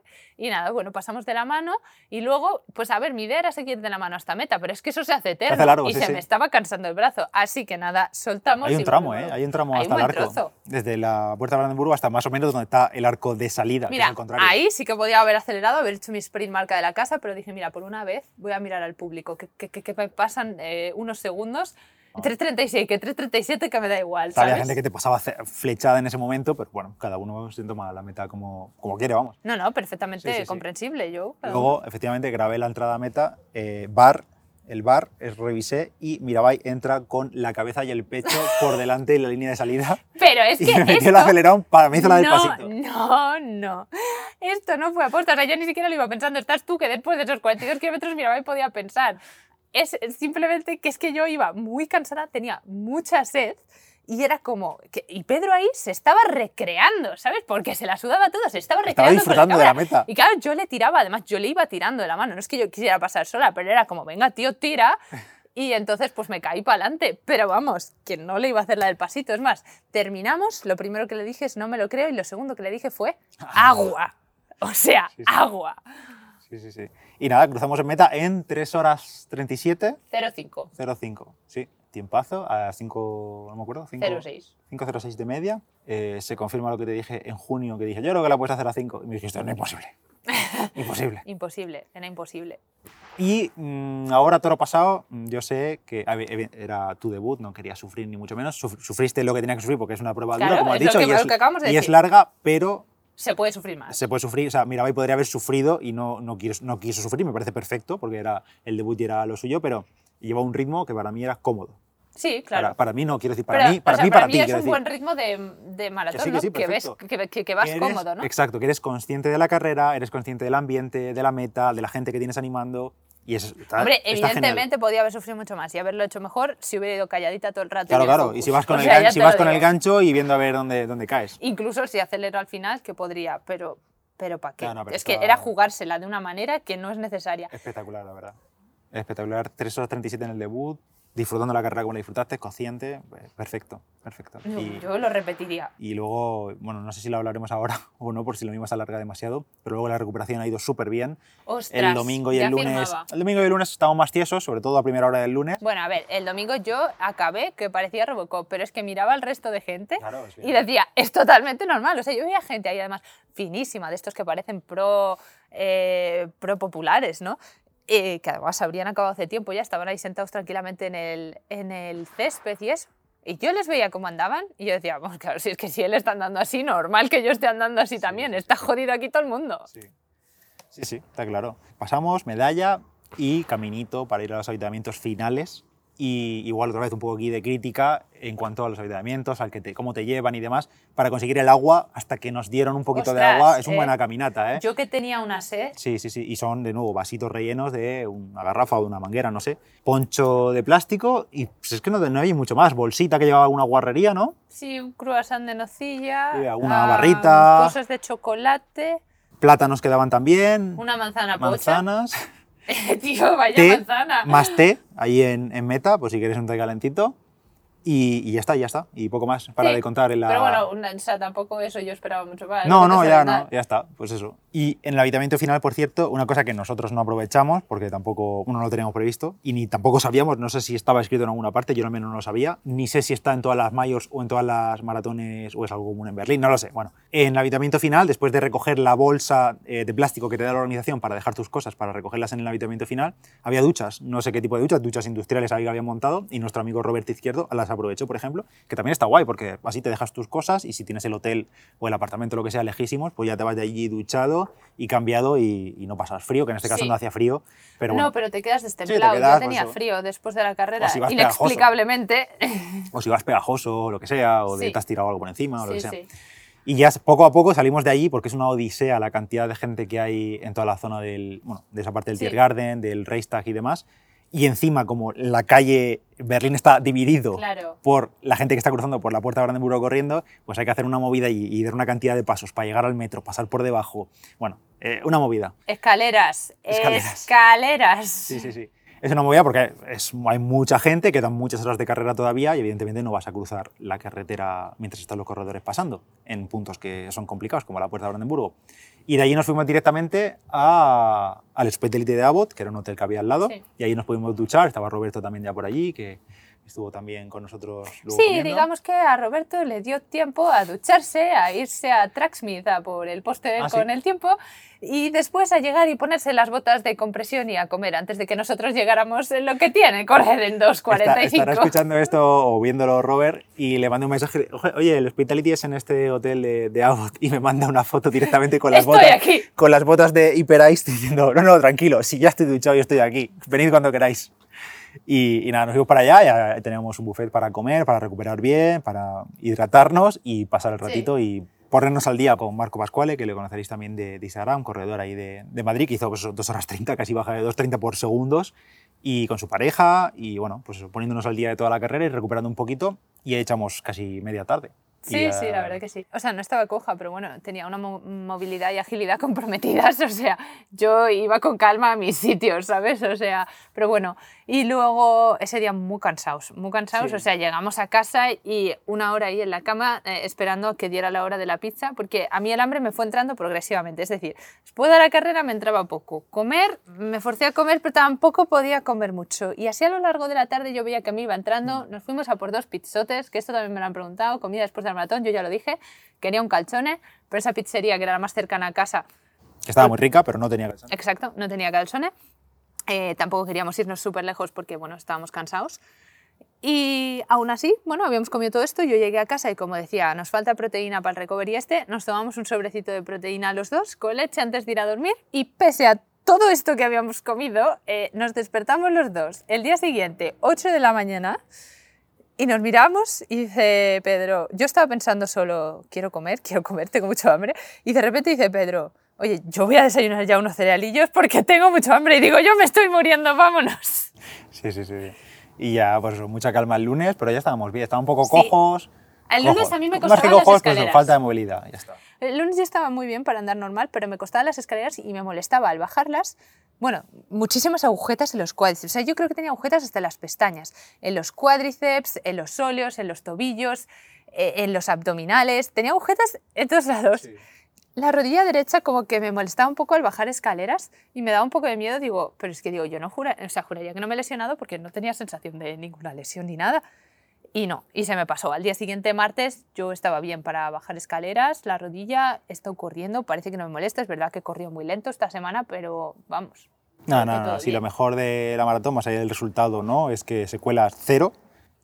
Y nada, bueno, pasamos de la mano y luego, pues a ver, mi idea era seguir de la mano hasta meta, pero es que eso se hace eterno y se me estaba cansando el brazo. Así que nada, soltamos. Hay un tramo, ¿eh? Hay un tramo hasta el arco. Desde la puerta de Brandenburgo hasta más o menos donde está el arco de salida. Mira, ahí sí que podía haber acelerado, haber hecho mi sprint marca de la casa, pero dije, mira, por una vez voy a mirar al público, que, que, que, pasan eh, unos segundos 3.36, que 3.37 que me da igual. ¿sabes? Había gente que te pasaba flechada en ese momento, pero bueno, cada uno se toma la meta como, como quiere, vamos. No, no, perfectamente comprensible yo. Luego, efectivamente, grabé la entrada a meta, eh, bar, el bar, es, revisé y Mirabai entra con la cabeza y el pecho por delante de la línea de salida. Pero es y que. Me metió el acelerón para me hizo la del no, pasito. No, no. Esto no fue aposta. O sea, yo ni siquiera lo iba pensando. Estás tú que después de esos 42 kilómetros Mirabai podía pensar es simplemente que es que yo iba muy cansada, tenía mucha sed y era como. Que, y Pedro ahí se estaba recreando, ¿sabes? Porque se la sudaba todo, se estaba recreando. Estaba disfrutando de la meta. Y claro, yo le tiraba, además, yo le iba tirando de la mano. No es que yo quisiera pasar sola, pero era como, venga, tío, tira. Y entonces, pues me caí para adelante. Pero vamos, que no le iba a hacer la del pasito. Es más, terminamos, lo primero que le dije es no me lo creo, y lo segundo que le dije fue agua. O sea, agua. Sí, sí, sí. Y nada, cruzamos en meta en 3 horas 37. 05. 05, sí. Tiempazo a 5, no me acuerdo, 5, 06. 5.06 de media. Eh, se confirma lo que te dije en junio, que dije, yo creo que la puedes hacer a 5. Y me dijiste, no, imposible. imposible. imposible, era imposible. Y mm, ahora, todo lo pasado, mm, yo sé que era tu debut, no querías sufrir ni mucho menos. Sufriste lo que tenías que sufrir porque es una prueba dura, como has dicho, y, es, y es larga, pero se puede sufrir más. Se puede sufrir, o sea, Mirabai podría haber sufrido y no, no, quiso, no quiso sufrir, me parece perfecto, porque era, el debut y era lo suyo, pero lleva un ritmo que para mí era cómodo. Sí, claro. Para, mí no, quiero decir, para mí, para, mí, para, ti. es un buen ritmo de, de maratón, que, que, ves, que, que vas cómodo, ¿no? Exacto, que eres consciente de la carrera, eres consciente del ambiente, de la meta, de la gente que tienes animando, y eso Hombre, evidentemente podía haber sufrido mucho más y haberlo hecho mejor si hubiera ido calladita todo el rato. Claro, claro. Y si vas con, el, gancho, si vas con el gancho y viendo a ver dónde, dónde caes. Incluso si acelero al final, que podría, pero, pero ¿para qué? es que era jugársela de una manera que no es necesaria. Espectacular, la verdad. Espectacular. 3 horas 37 en el debut, disfrutando la carrera como la disfrutaste, consciente, pues, perfecto, perfecto. yo lo repetiría. Y luego, bueno, no sé si lo hablaremos ahora o no, por si lo mismo se alarga demasiado, pero luego la recuperación ha ido súper bien. Ostras, el domingo y el lunes. El domingo y el lunes estamos más tiesos, sobre todo a primera hora del lunes. Bueno, a ver, el domingo yo acabé que parecía Robocop, pero es que miraba al resto de gente y decía, es totalmente normal. O sea, yo veía gente ahí además finísima, de estos que parecen pro, eh, pro populares, ¿no? Eh, que además habrían acabado hace tiempo, ya estaban ahí sentados tranquilamente en el, en el césped y eso. Y yo les veía cómo andaban y yo decía, bueno, claro, si es que si él está andando así, normal que yo esté andando así también, está jodido aquí todo el mundo. Sí. sí, sí, está claro. Pasamos medalla y caminito para ir a los habitamientos finales y igual otra vez un poco aquí de crítica en cuanto a los avituallamientos, al que te, cómo te llevan y demás, para conseguir el agua hasta que nos dieron un poquito de agua. Es una buena caminata, ¿eh? Yo que tenía una sed. Sí, sí, sí. Y son, de nuevo, vasitos rellenos de una garrafa o de una manguera, no sé. Poncho de plástico y pues es que no, no hay mucho más. Bolsita que llevaba una guarrería, ¿no? Sí, un croissant de nocilla. una barrita. Cosas de chocolate. Plátanos que daban también. Una manzana pocha. Tío, vaya manzana. Más té, ahí en, en, meta, pues si quieres un té calentito. Y, ya está, ya está. Y poco más para de contar en la... Pero bueno, o sea, tampoco eso yo esperaba mucho más. No, no, ya no, ya está, pues eso. Y en el habitamiento final, por cierto, una cosa que nosotros no aprovechamos, porque tampoco, uno no lo teníamos previsto, y ni tampoco sabíamos, no sé si estaba escrito en alguna parte, yo al menos no lo sabía, ni sé si está en todas las mayors o en todas las maratones o es algo común en Berlín, no lo sé. Bueno, en el habitamiento final, después de recoger la bolsa eh, de plástico que te da la organización para dejar tus cosas, para recogerlas en el habitamiento final, había duchas, no sé qué tipo de duchas, duchas industriales que habían montado, y nuestro amigo Robert Izquierdo las aprovechó, por ejemplo, que también está guay, porque así te dejas tus cosas y si tienes el hotel o el apartamento, lo que sea, lejísimos, pues ya te vas de allí duchado y cambiado y, no pasas frío, que en este caso no hacía frío. Pero No, pero te quedas destemplado. Yo tenía pues frío después de la carrera, inexplicablemente. O si vas pegajoso, o lo que sea, o de te has tirado algo por encima, o lo que sea. Y ya poco a poco salimos de allí porque es una odisea la cantidad de gente que hay en toda la zona del, bueno, de esa parte del Tiergarten, del Reichstag y demás y encima como la calle Berlín está dividido por la gente que está cruzando por la puerta de Brandenburgo corriendo, pues hay que hacer una movida y, dar una cantidad de pasos para llegar al metro, pasar por debajo. Bueno, eh, una movida. Escaleras. Escaleras. Sí, sí, sí. Es una movida porque es, hay mucha gente que dan muchas horas de carrera todavía y evidentemente no vas a cruzar la carretera mientras están los corredores pasando en puntos que son complicados como la puerta de Brandenburgo. Y de allí nos fuimos directamente a, al Hospitality de Abbott, que era un hotel que había al lado, y ahí nos pudimos duchar. Estaba Roberto también ya por allí, que estuvo también con nosotros. sí, digamos que a Roberto le dio tiempo a ducharse, a irse a Tracksmith a por el poste ah, con el tiempo y después a llegar y ponerse las botas de compresión y a comer antes de que nosotros llegáramos en lo que tiene correr en 2.45. estará escuchando esto o viéndolo Robert y le mando un mensaje, oye, el Hospitality es en este hotel de, de Abbott y me manda una foto directamente con las, botas, con las botas de Hyper Ice diciendo, no, no, tranquilo, si ya estoy duchado y estoy aquí, venid cuando queráis. Y, nada, nos fuimos para allá, ya teníamos un buffet para comer, para recuperar bien, para hidratarnos y pasar el ratito y ponernos al día con Marco Pascuale, que le conoceréis también de, Instagram, corredor ahí de, de Madrid, que hizo pues, 2 horas 30, casi baja de 2.30 por segundos, y con su pareja, y bueno, pues poniéndonos al día de toda la carrera y recuperando un poquito, y echamos casi media tarde. Sí, sí, la verdad que sí. O sea, no estaba coja, pero bueno, tenía una movilidad y agilidad comprometidas. O sea, yo iba con calma a mis sitios, ¿sabes? O sea, pero bueno. Y luego ese día muy cansados, muy cansados. O sea, llegamos a casa y una hora ahí en la cama eh, esperando a que diera la hora de la pizza, porque a mí el hambre me fue entrando progresivamente. Es decir, después de la carrera me entraba poco. Comer, me forcé a comer, pero tampoco podía comer mucho. Y así a lo largo de la tarde yo veía que me iba entrando. Nos fuimos a por dos pizzotes, que esto también me lo han preguntado, comida después de maratón, yo ya lo dije, quería un calzone, pero esa pizzería que era la más cercana a casa... Que estaba muy rica, pero no tenía calzone. Exacto, no tenía calzone. Eh, tampoco queríamos irnos súper lejos porque, bueno, estábamos cansados. Y aún así, bueno, habíamos comido todo esto, yo llegué a casa y como decía, nos falta proteína para el recovery este, nos tomamos un sobrecito de proteína los dos con leche antes de ir a dormir y pese a todo esto que habíamos comido, eh, nos despertamos los dos el día siguiente, 8 de la mañana, y nos miramos y dice Pedro, yo estaba pensando solo, quiero comer, quiero comer, tengo mucho hambre. Y de repente dice Pedro, oye, yo voy a desayunar ya unos cerealillos porque tengo mucho hambre. Y digo, yo me estoy muriendo, vámonos. Sí, sí, sí. Y ya, pues mucha calma el lunes, pero ya estábamos bien, estábamos un poco cojos. El lunes a mí me costaban Más que cojos, pues falta de movilidad, ya está. El lunes ya estaba muy bien para andar normal, pero me costaban las escaleras y me molestaba al bajarlas bueno, muchísimas agujetas en los cuádriceps. O sea, yo creo que tenía agujetas hasta las pestañas, en los cuádriceps, en los óleos, en los tobillos, eh, en los abdominales. Tenía agujetas en todos lados. La rodilla derecha como que me molestaba un poco al bajar escaleras y me daba un poco de miedo. Digo, pero es que digo, yo no jura, o sea, juraría que no me he lesionado porque no tenía sensación de ninguna lesión ni nada. Y no, y se me pasó. Al día siguiente, martes, yo estaba bien para bajar escaleras, la rodilla, he estado corriendo, parece que no me molesta, es verdad que he corrido muy lento esta semana, pero vamos. No, no, no, si lo mejor de la maratón, más allá del resultado, ¿no? Es que secuelas cero,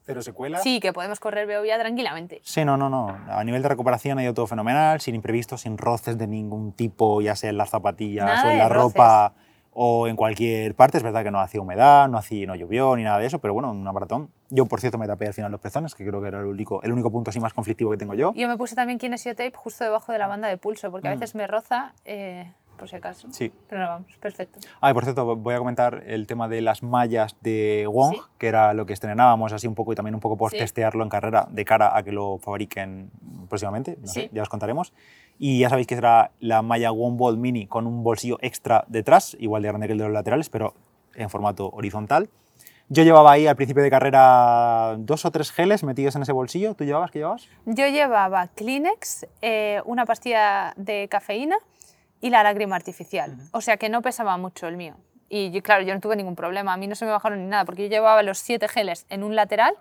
cero secuelas. Sí, que podemos correr ya tranquilamente. Sí, no, no, no. A nivel de recuperación ha ido todo fenomenal, sin imprevistos, sin roces de ningún tipo, ya sea en las zapatillas o en la ropa o en cualquier parte. Es verdad que no hacía humedad, no, hacía, no llovió ni nada de eso, pero bueno, en una maratón. Yo, por cierto, me tapé al final los pezones, que creo que era el único, el único punto así más conflictivo que tengo yo. Yo me puse también kinesio tape justo debajo de la banda de pulso, porque a mm. veces me roza. Eh, por si acaso. Sí. Pero no, vamos, perfecto. Ah, y por cierto, voy a comentar el tema de las mallas de Wong, que era lo que estrenábamos así un poco y también un poco por testearlo en carrera de cara a que lo fabriquen próximamente. No sé, ya os contaremos. Y ya sabéis que será la malla One Ball Mini con un bolsillo extra detrás, igual de grande que el de los laterales, pero en formato horizontal. Yo llevaba ahí al principio de carrera dos o tres geles metidos en ese bolsillo. ¿Tú llevabas? ¿Qué llevabas? Yo llevaba Kleenex, eh, una pastilla de cafeína y la lágrima artificial. O sea que no pesaba mucho el mío. Y claro, yo no tuve ningún problema. A mí no se me bajaron ni nada porque yo llevaba los siete geles en un lateral,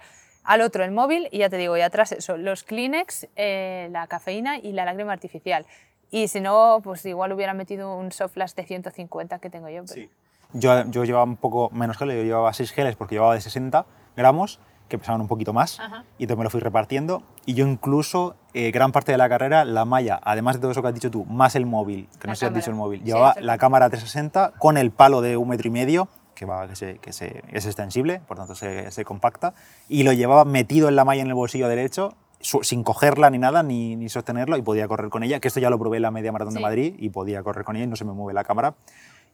al otro el móvil y ya te digo, y atrás eso, los Kleenex, eh, la cafeína y la lágrima artificial. Y si no, pues igual hubiera metido un soft flash de 150 que tengo yo. Sí. Yo, yo llevaba un poco menos geles, yo llevaba 6 geles porque llevaba de 60 gramos, que pesaban un poquito más, y entonces me lo fui repartiendo. Y yo incluso, eh, gran parte de la carrera, la malla, además de todo eso que has dicho tú, más el móvil, que no sé si has dicho el móvil, llevaba la cámara 360 con el palo de un metro y medio, que, va, que, se, que se, es extensible, por tanto se, se, compacta, y lo llevaba metido en la malla en el bolsillo derecho, sin cogerla ni nada, ni, ni, sostenerlo, y podía correr con ella, que esto ya lo probé en la media maratón de Madrid, y podía correr con ella y no se me mueve la cámara.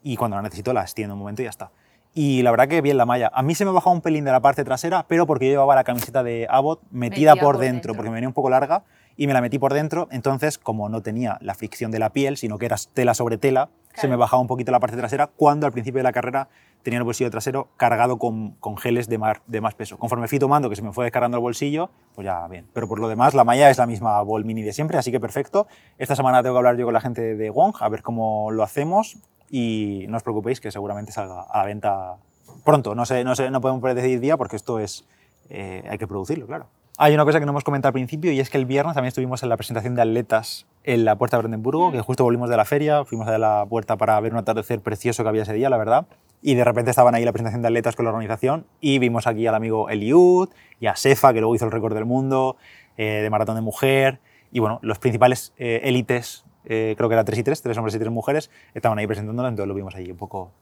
Y cuando la necesito la extiendo un momento y ya está. Y la verdad que bien la malla. A mí se me bajaba un pelín de la parte trasera, pero porque yo llevaba la camiseta de Abbott metida por, dentro, porque me venía un poco larga y me la metí por dentro. Entonces, como no tenía la fricción de la piel, sino que era tela sobre tela, se me bajaba un poquito la parte trasera cuando al principio de la carrera tenía el bolsillo trasero cargado con, con geles de, de, más peso. Conforme fui tomando, que se me fue descargando el bolsillo, pues ya bien. Pero por lo demás, la malla es la misma Ball Mini de siempre, así que perfecto. Esta semana tengo que hablar yo con la gente de Wong, a ver cómo lo hacemos y no os preocupéis que seguramente salga a la venta pronto. No, sé, no, sé, no podemos decidir día porque esto es, eh, hay que producirlo, claro. Hay una cosa que no hemos comentado al principio y es que el viernes también estuvimos en la presentación de atletas en la Puerta de Brandenburgo, que justo volvimos de la feria, fuimos a la puerta para ver un atardecer precioso que había ese día, la verdad, y de repente estaban ahí la presentación de atletas con la organización y vimos aquí al amigo Eliud y a Sefa, que luego hizo el récord del mundo eh, de maratón de mujer, y bueno, los principales eh, élites eh, creo que era tres y tres, tres hombres y tres mujeres, estaban ahí presentándola, entonces lo vimos allí un poco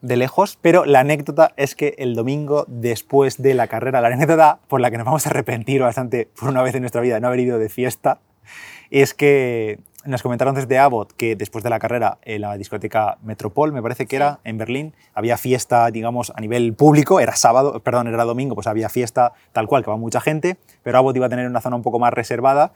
de lejos, pero la anécdota es que el domingo después de la carrera, la anécdota por la que nos vamos a arrepentir bastante por una vez en nuestra vida de no haber ido de fiesta, es que nos comentaron desde Abbott que después de la carrera en la discoteca Metropol, me parece que era, en Berlín, había fiesta, digamos, a nivel público, era sábado, perdón, era domingo, pues había fiesta tal cual, que va mucha gente, pero Abbott iba a tener una zona un poco más reservada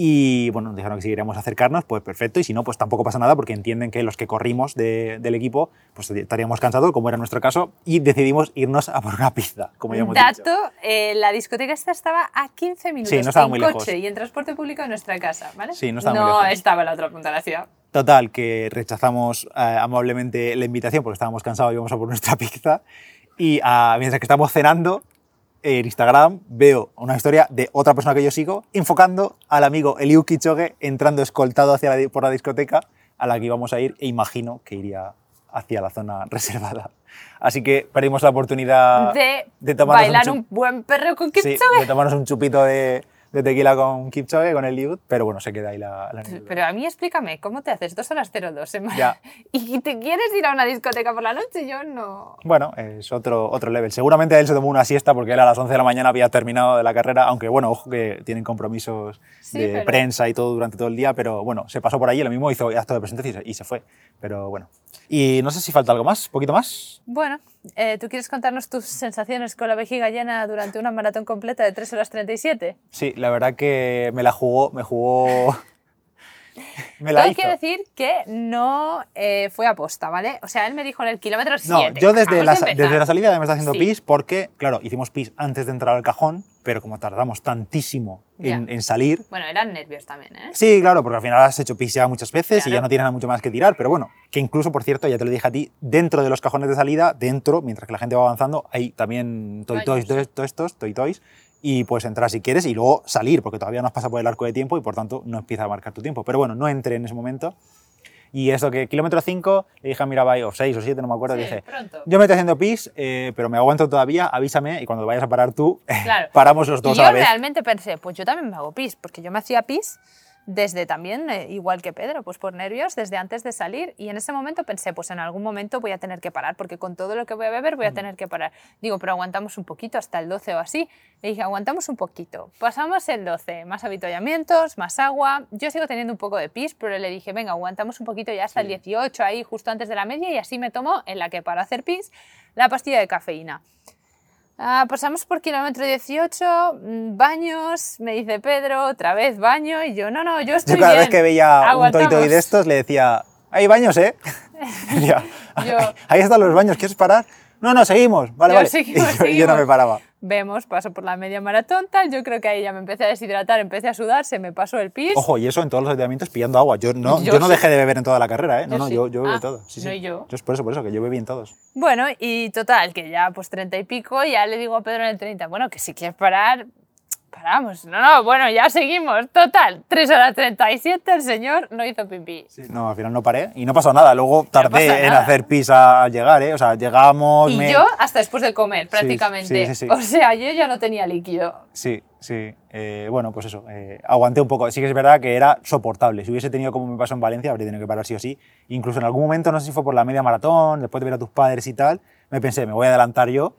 y bueno, nos dijeron que si queríamos acercarnos, pues perfecto, y si no, pues tampoco pasa nada porque entienden que los que corrimos del equipo, pues estaríamos cansados, como era nuestro caso, y decidimos irnos a por una pizza, como ya hemos Dato, eh, la discoteca esta estaba a 15 minutos sí, no estaba en muy coche y en transporte público de nuestra casa, ¿vale? Sí, no estaba no muy lejos. estaba en la otra punta de la ciudad. Total, que rechazamos eh, amablemente la invitación porque estábamos cansados y íbamos a por nuestra pizza, y ah, mientras que estábamos cenando, en Instagram veo una historia de otra persona que yo sigo enfocando al amigo Eliu Kichoge entrando escoltado hacia la, por la discoteca a la que íbamos a ir e imagino que iría hacia la zona reservada. Así que perdimos la oportunidad de, de bailar un, buen perro con Kichoge. Sí, de tomarnos un chupito de, de tequila con Kipchoge, con el Liud, pero bueno, se queda ahí la, la Pero a mí explícame, ¿cómo te haces dos horas 02 semana? ¿Y te quieres ir a una discoteca por la noche? Yo no... Bueno, es otro, otro level. Seguramente él se tomó una siesta porque él a las 11 de la mañana había terminado de la carrera, aunque bueno, ojo que tienen compromisos de prensa y todo durante todo el día, pero bueno, se pasó por ahí, lo mismo hizo acto de presentación y se fue. Pero bueno. Y no sé si falta algo más, poquito más. Bueno, eh, ¿tú quieres contarnos tus sensaciones con la vejiga llena durante una maratón completa de 3 horas 37? Sí, la verdad que me la jugó, me jugó... me la Hay que decir que no eh, fue aposta, ¿vale? O sea, él me dijo en el kilómetro 7. No, yo desde la, desde la salida me está haciendo pis porque, claro, hicimos pis antes de entrar al cajón, pero como tardamos tantísimo en, salir... Bueno, eran nervios también, ¿eh? Sí, claro, porque al final has hecho pis ya muchas veces y ya no tienes nada mucho más que tirar, pero bueno, que incluso, por cierto, ya te lo dije a ti, dentro de los cajones de salida, dentro, mientras que la gente va avanzando, hay también toy toys, todos estos, toy toys, y puedes entrar si quieres y luego salir, porque todavía no has pasado por el arco de tiempo y por tanto no empieza a marcar tu tiempo. Pero bueno, no entré en ese momento y eso que kilómetro 5, le dije a Mirabai, o 6 o 7, no me acuerdo, dije, yo me estoy haciendo pis, eh, pero me aguanto todavía, avísame y cuando vayas a parar tú, paramos los dos a la vez. Yo realmente pensé, pues yo también me hago pis, porque yo me hacía pis desde también, eh, igual que Pedro, pues por nervios, desde antes de salir. Y en ese momento pensé, pues en algún momento voy a tener que parar, porque con todo lo que voy a beber voy a tener que parar. Digo, pero aguantamos un poquito hasta el 12 o así. Le dije, aguantamos un poquito. Pasamos el 12, más avituallamientos, más agua. Yo sigo teniendo un poco de pis, pero le dije, venga, aguantamos un poquito ya hasta el 18, ahí justo antes de la media, y así me tomo, en la que para hacer pis, la pastilla de cafeína. Ah, pasamos por kilómetro 18, mm, baños, me dice Pedro, otra vez baño, y yo, no, no, yo estoy Yo cada vez que veía un toy de estos le decía, hay baños, ¿eh? ahí están los baños, ¿quieres parar? no, no, seguimos, vale, vale. y yo, no me paraba. Vemos, paso por la media maratón, tal, yo creo que ahí ya me empecé a deshidratar, empecé a sudar, se me pasó el pis. Ojo, y eso en todos los entrenamientos pillando agua. Yo no, yo, no dejé de beber en toda la carrera, ¿eh? No, no, yo, yo bebí ah, todo. Sí, no yo. Yo es por eso, por eso, que yo bebí en todos. Bueno, y total, que ya pues treinta y pico, ya le digo a Pedro en el 30, bueno, que si quieres parar, paramos. No, no, bueno, ya seguimos. Total, 3 horas 37, el señor no hizo pipí. no, al final no paré y no pasó nada. Luego tardé en hacer pis al llegar, ¿eh? O sea, llegamos... Y yo hasta después de comer, prácticamente. o sea, yo ya no tenía líquido. Sí, sí. Eh, bueno, pues eso, eh, aguanté un poco. Sí que es verdad que era soportable. Si hubiese tenido como me pasó en Valencia, habría tenido que parar sí o sí. Incluso en algún momento, no sé si fue por la media maratón, después de ver a tus padres y tal, me pensé, me voy a adelantar yo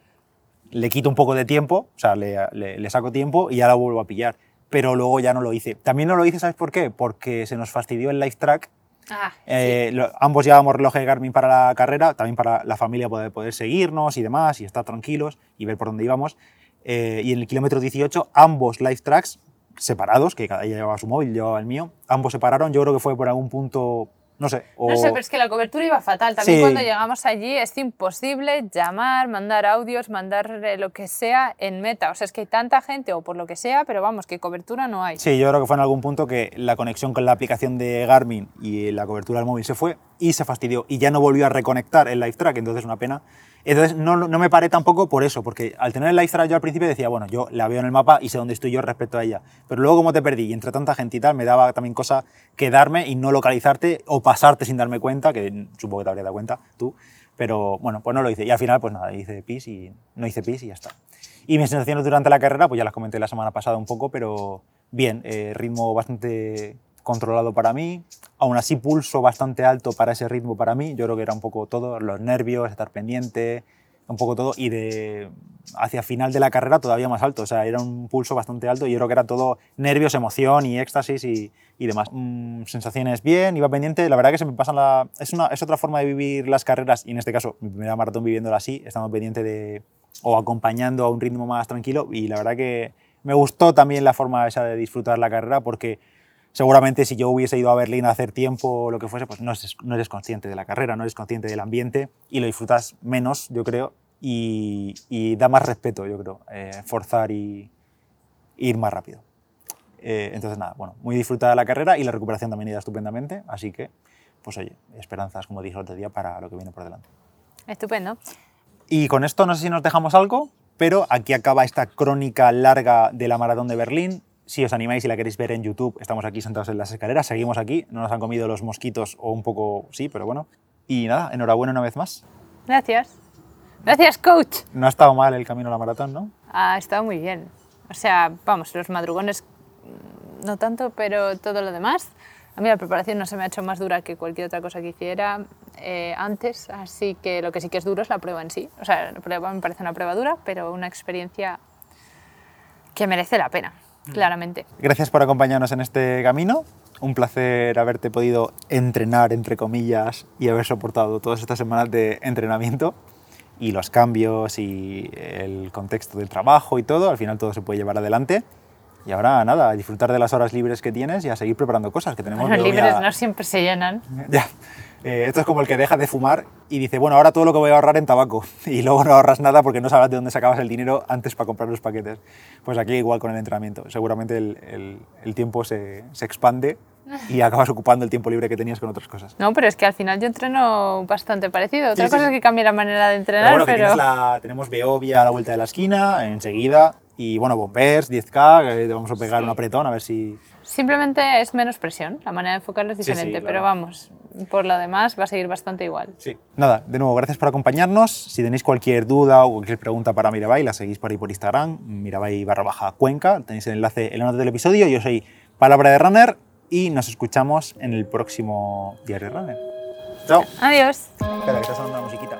le quito un poco de tiempo, o sea, le, le, saco tiempo y ya la vuelvo a pillar. Pero luego ya no lo hice. También no lo hice, ¿sabes por qué? Porque se nos fastidió el live track. Ah, eh, ambos llevábamos reloj de Garmin para la carrera, también para la familia poder, poder seguirnos y demás, y estar tranquilos y ver por dónde íbamos. Eh, y en el kilómetro 18, ambos live tracks separados, que cada día llevaba su móvil, llevaba el mío, ambos se pararon. Yo creo que fue por algún punto no sé. No sé, pero es que la cobertura iba fatal. También cuando llegamos allí es imposible llamar, mandar audios, mandar lo que sea en meta. O sea, es que hay tanta gente o por lo que sea, pero vamos, que cobertura no hay. Sí, yo creo que fue en algún punto que la conexión con la aplicación de Garmin y la cobertura del móvil se fue y se fastidió y ya no volvió a reconectar el live track, entonces una pena. Entonces no, no, me paré tampoco por eso, porque al tener el live track yo al principio decía, bueno, yo la veo en el mapa y sé dónde estoy yo respecto a ella. Pero luego como te perdí y entre tanta gente y tal, me daba también cosa quedarme y no localizarte o pasarte sin darme cuenta, que supongo que te habría dado cuenta tú. Pero bueno, pues no lo hice. Y al final, pues nada, hice pis y no hice pis y ya está. Y mis sensaciones durante la carrera, pues ya las comenté la semana pasada un poco, pero bien, eh, ritmo bastante controlado para mí, aún así pulso bastante alto para ese ritmo para mí, yo creo que era un poco todo, los nervios, estar pendiente, un poco todo, y de hacia final de la carrera todavía más alto, o sea, era un pulso bastante alto y yo creo que era todo nervios, emoción y éxtasis y, y demás. Mm, sensaciones bien, iba pendiente, la verdad que se me pasan la... Es, una, es otra forma de vivir las carreras y en este caso mi primera maratón viviéndola así, estando pendiente de... o acompañando a un ritmo más tranquilo. Y la verdad que me gustó también la forma esa de disfrutar la carrera porque seguramente si yo hubiese ido a Berlín a hacer tiempo o lo que fuese, pues no eres, no eres consciente de la carrera, no eres consciente del ambiente y lo disfrutas menos, yo creo, y, da más respeto, yo creo, eh, forzar y, ir más rápido. Eh, entonces, nada, bueno, muy disfrutada la carrera y la recuperación también iba estupendamente, así que, pues oye, esperanzas, como dije el otro día, para lo que viene por delante. Estupendo. Y con esto no sé si nos dejamos algo, pero aquí acaba esta crónica larga de la maratón de Berlín. Si os animáis y la queréis ver en YouTube, estamos aquí sentados en las escaleras, seguimos aquí, no nos han comido los mosquitos o un poco sí, pero bueno. Y nada, enhorabuena una vez más. Gracias. Gracias, coach. No ha estado mal el camino a la maratón, ¿no? Ha estado muy bien. O sea, vamos, los madrugones mm, no tanto, pero todo lo demás. A mí la preparación no se me ha hecho más dura que cualquier otra cosa que hiciera eh, antes, así que lo que sí que es duro es la prueba en sí. O sea, la prueba me parece una prueba dura, pero una experiencia que merece la pena. Mm. claramente. Gracias por acompañarnos en este camino. Un placer haberte podido entrenar, entre comillas, y haber soportado todas estas semanas de entrenamiento y los cambios y el contexto del trabajo y todo. Al final todo se puede llevar adelante. Y ahora nada, a disfrutar de las horas libres que tienes y a seguir preparando cosas que tenemos. Los libres no siempre se llenan. Ya. Eh, esto es como el que deja de fumar y dice, bueno, ahora todo lo que voy a ahorrar en tabaco. Y luego no ahorras nada porque no sabes de dónde sacabas el dinero antes para comprar los paquetes. Pues aquí igual con el entrenamiento. Seguramente el, el, tiempo se, se, expande y acabas ocupando el tiempo libre que tenías con otras cosas. No, pero es que al final yo entreno bastante parecido. Otra cosa es que cambie la manera de entrenar, pero... la, tenemos Beovia a la vuelta de la esquina, enseguida. Y bueno, Bombers, 10K, te vamos a pegar un apretón a ver si... Simplemente es menos presión, la manera de enfocarlo es diferente, pero vamos, por lo demás va a seguir bastante igual. Sí. Nada, de nuevo, gracias por acompañarnos. Si tenéis cualquier duda o cualquier pregunta para Mirabai, la seguís por ahí por Instagram, Mirabai barra baja Cuenca, tenéis el enlace en la nota del episodio. Yo soy Palabra de Runner y nos escuchamos en el próximo Diario Runner. Chao. Adiós. Espera, que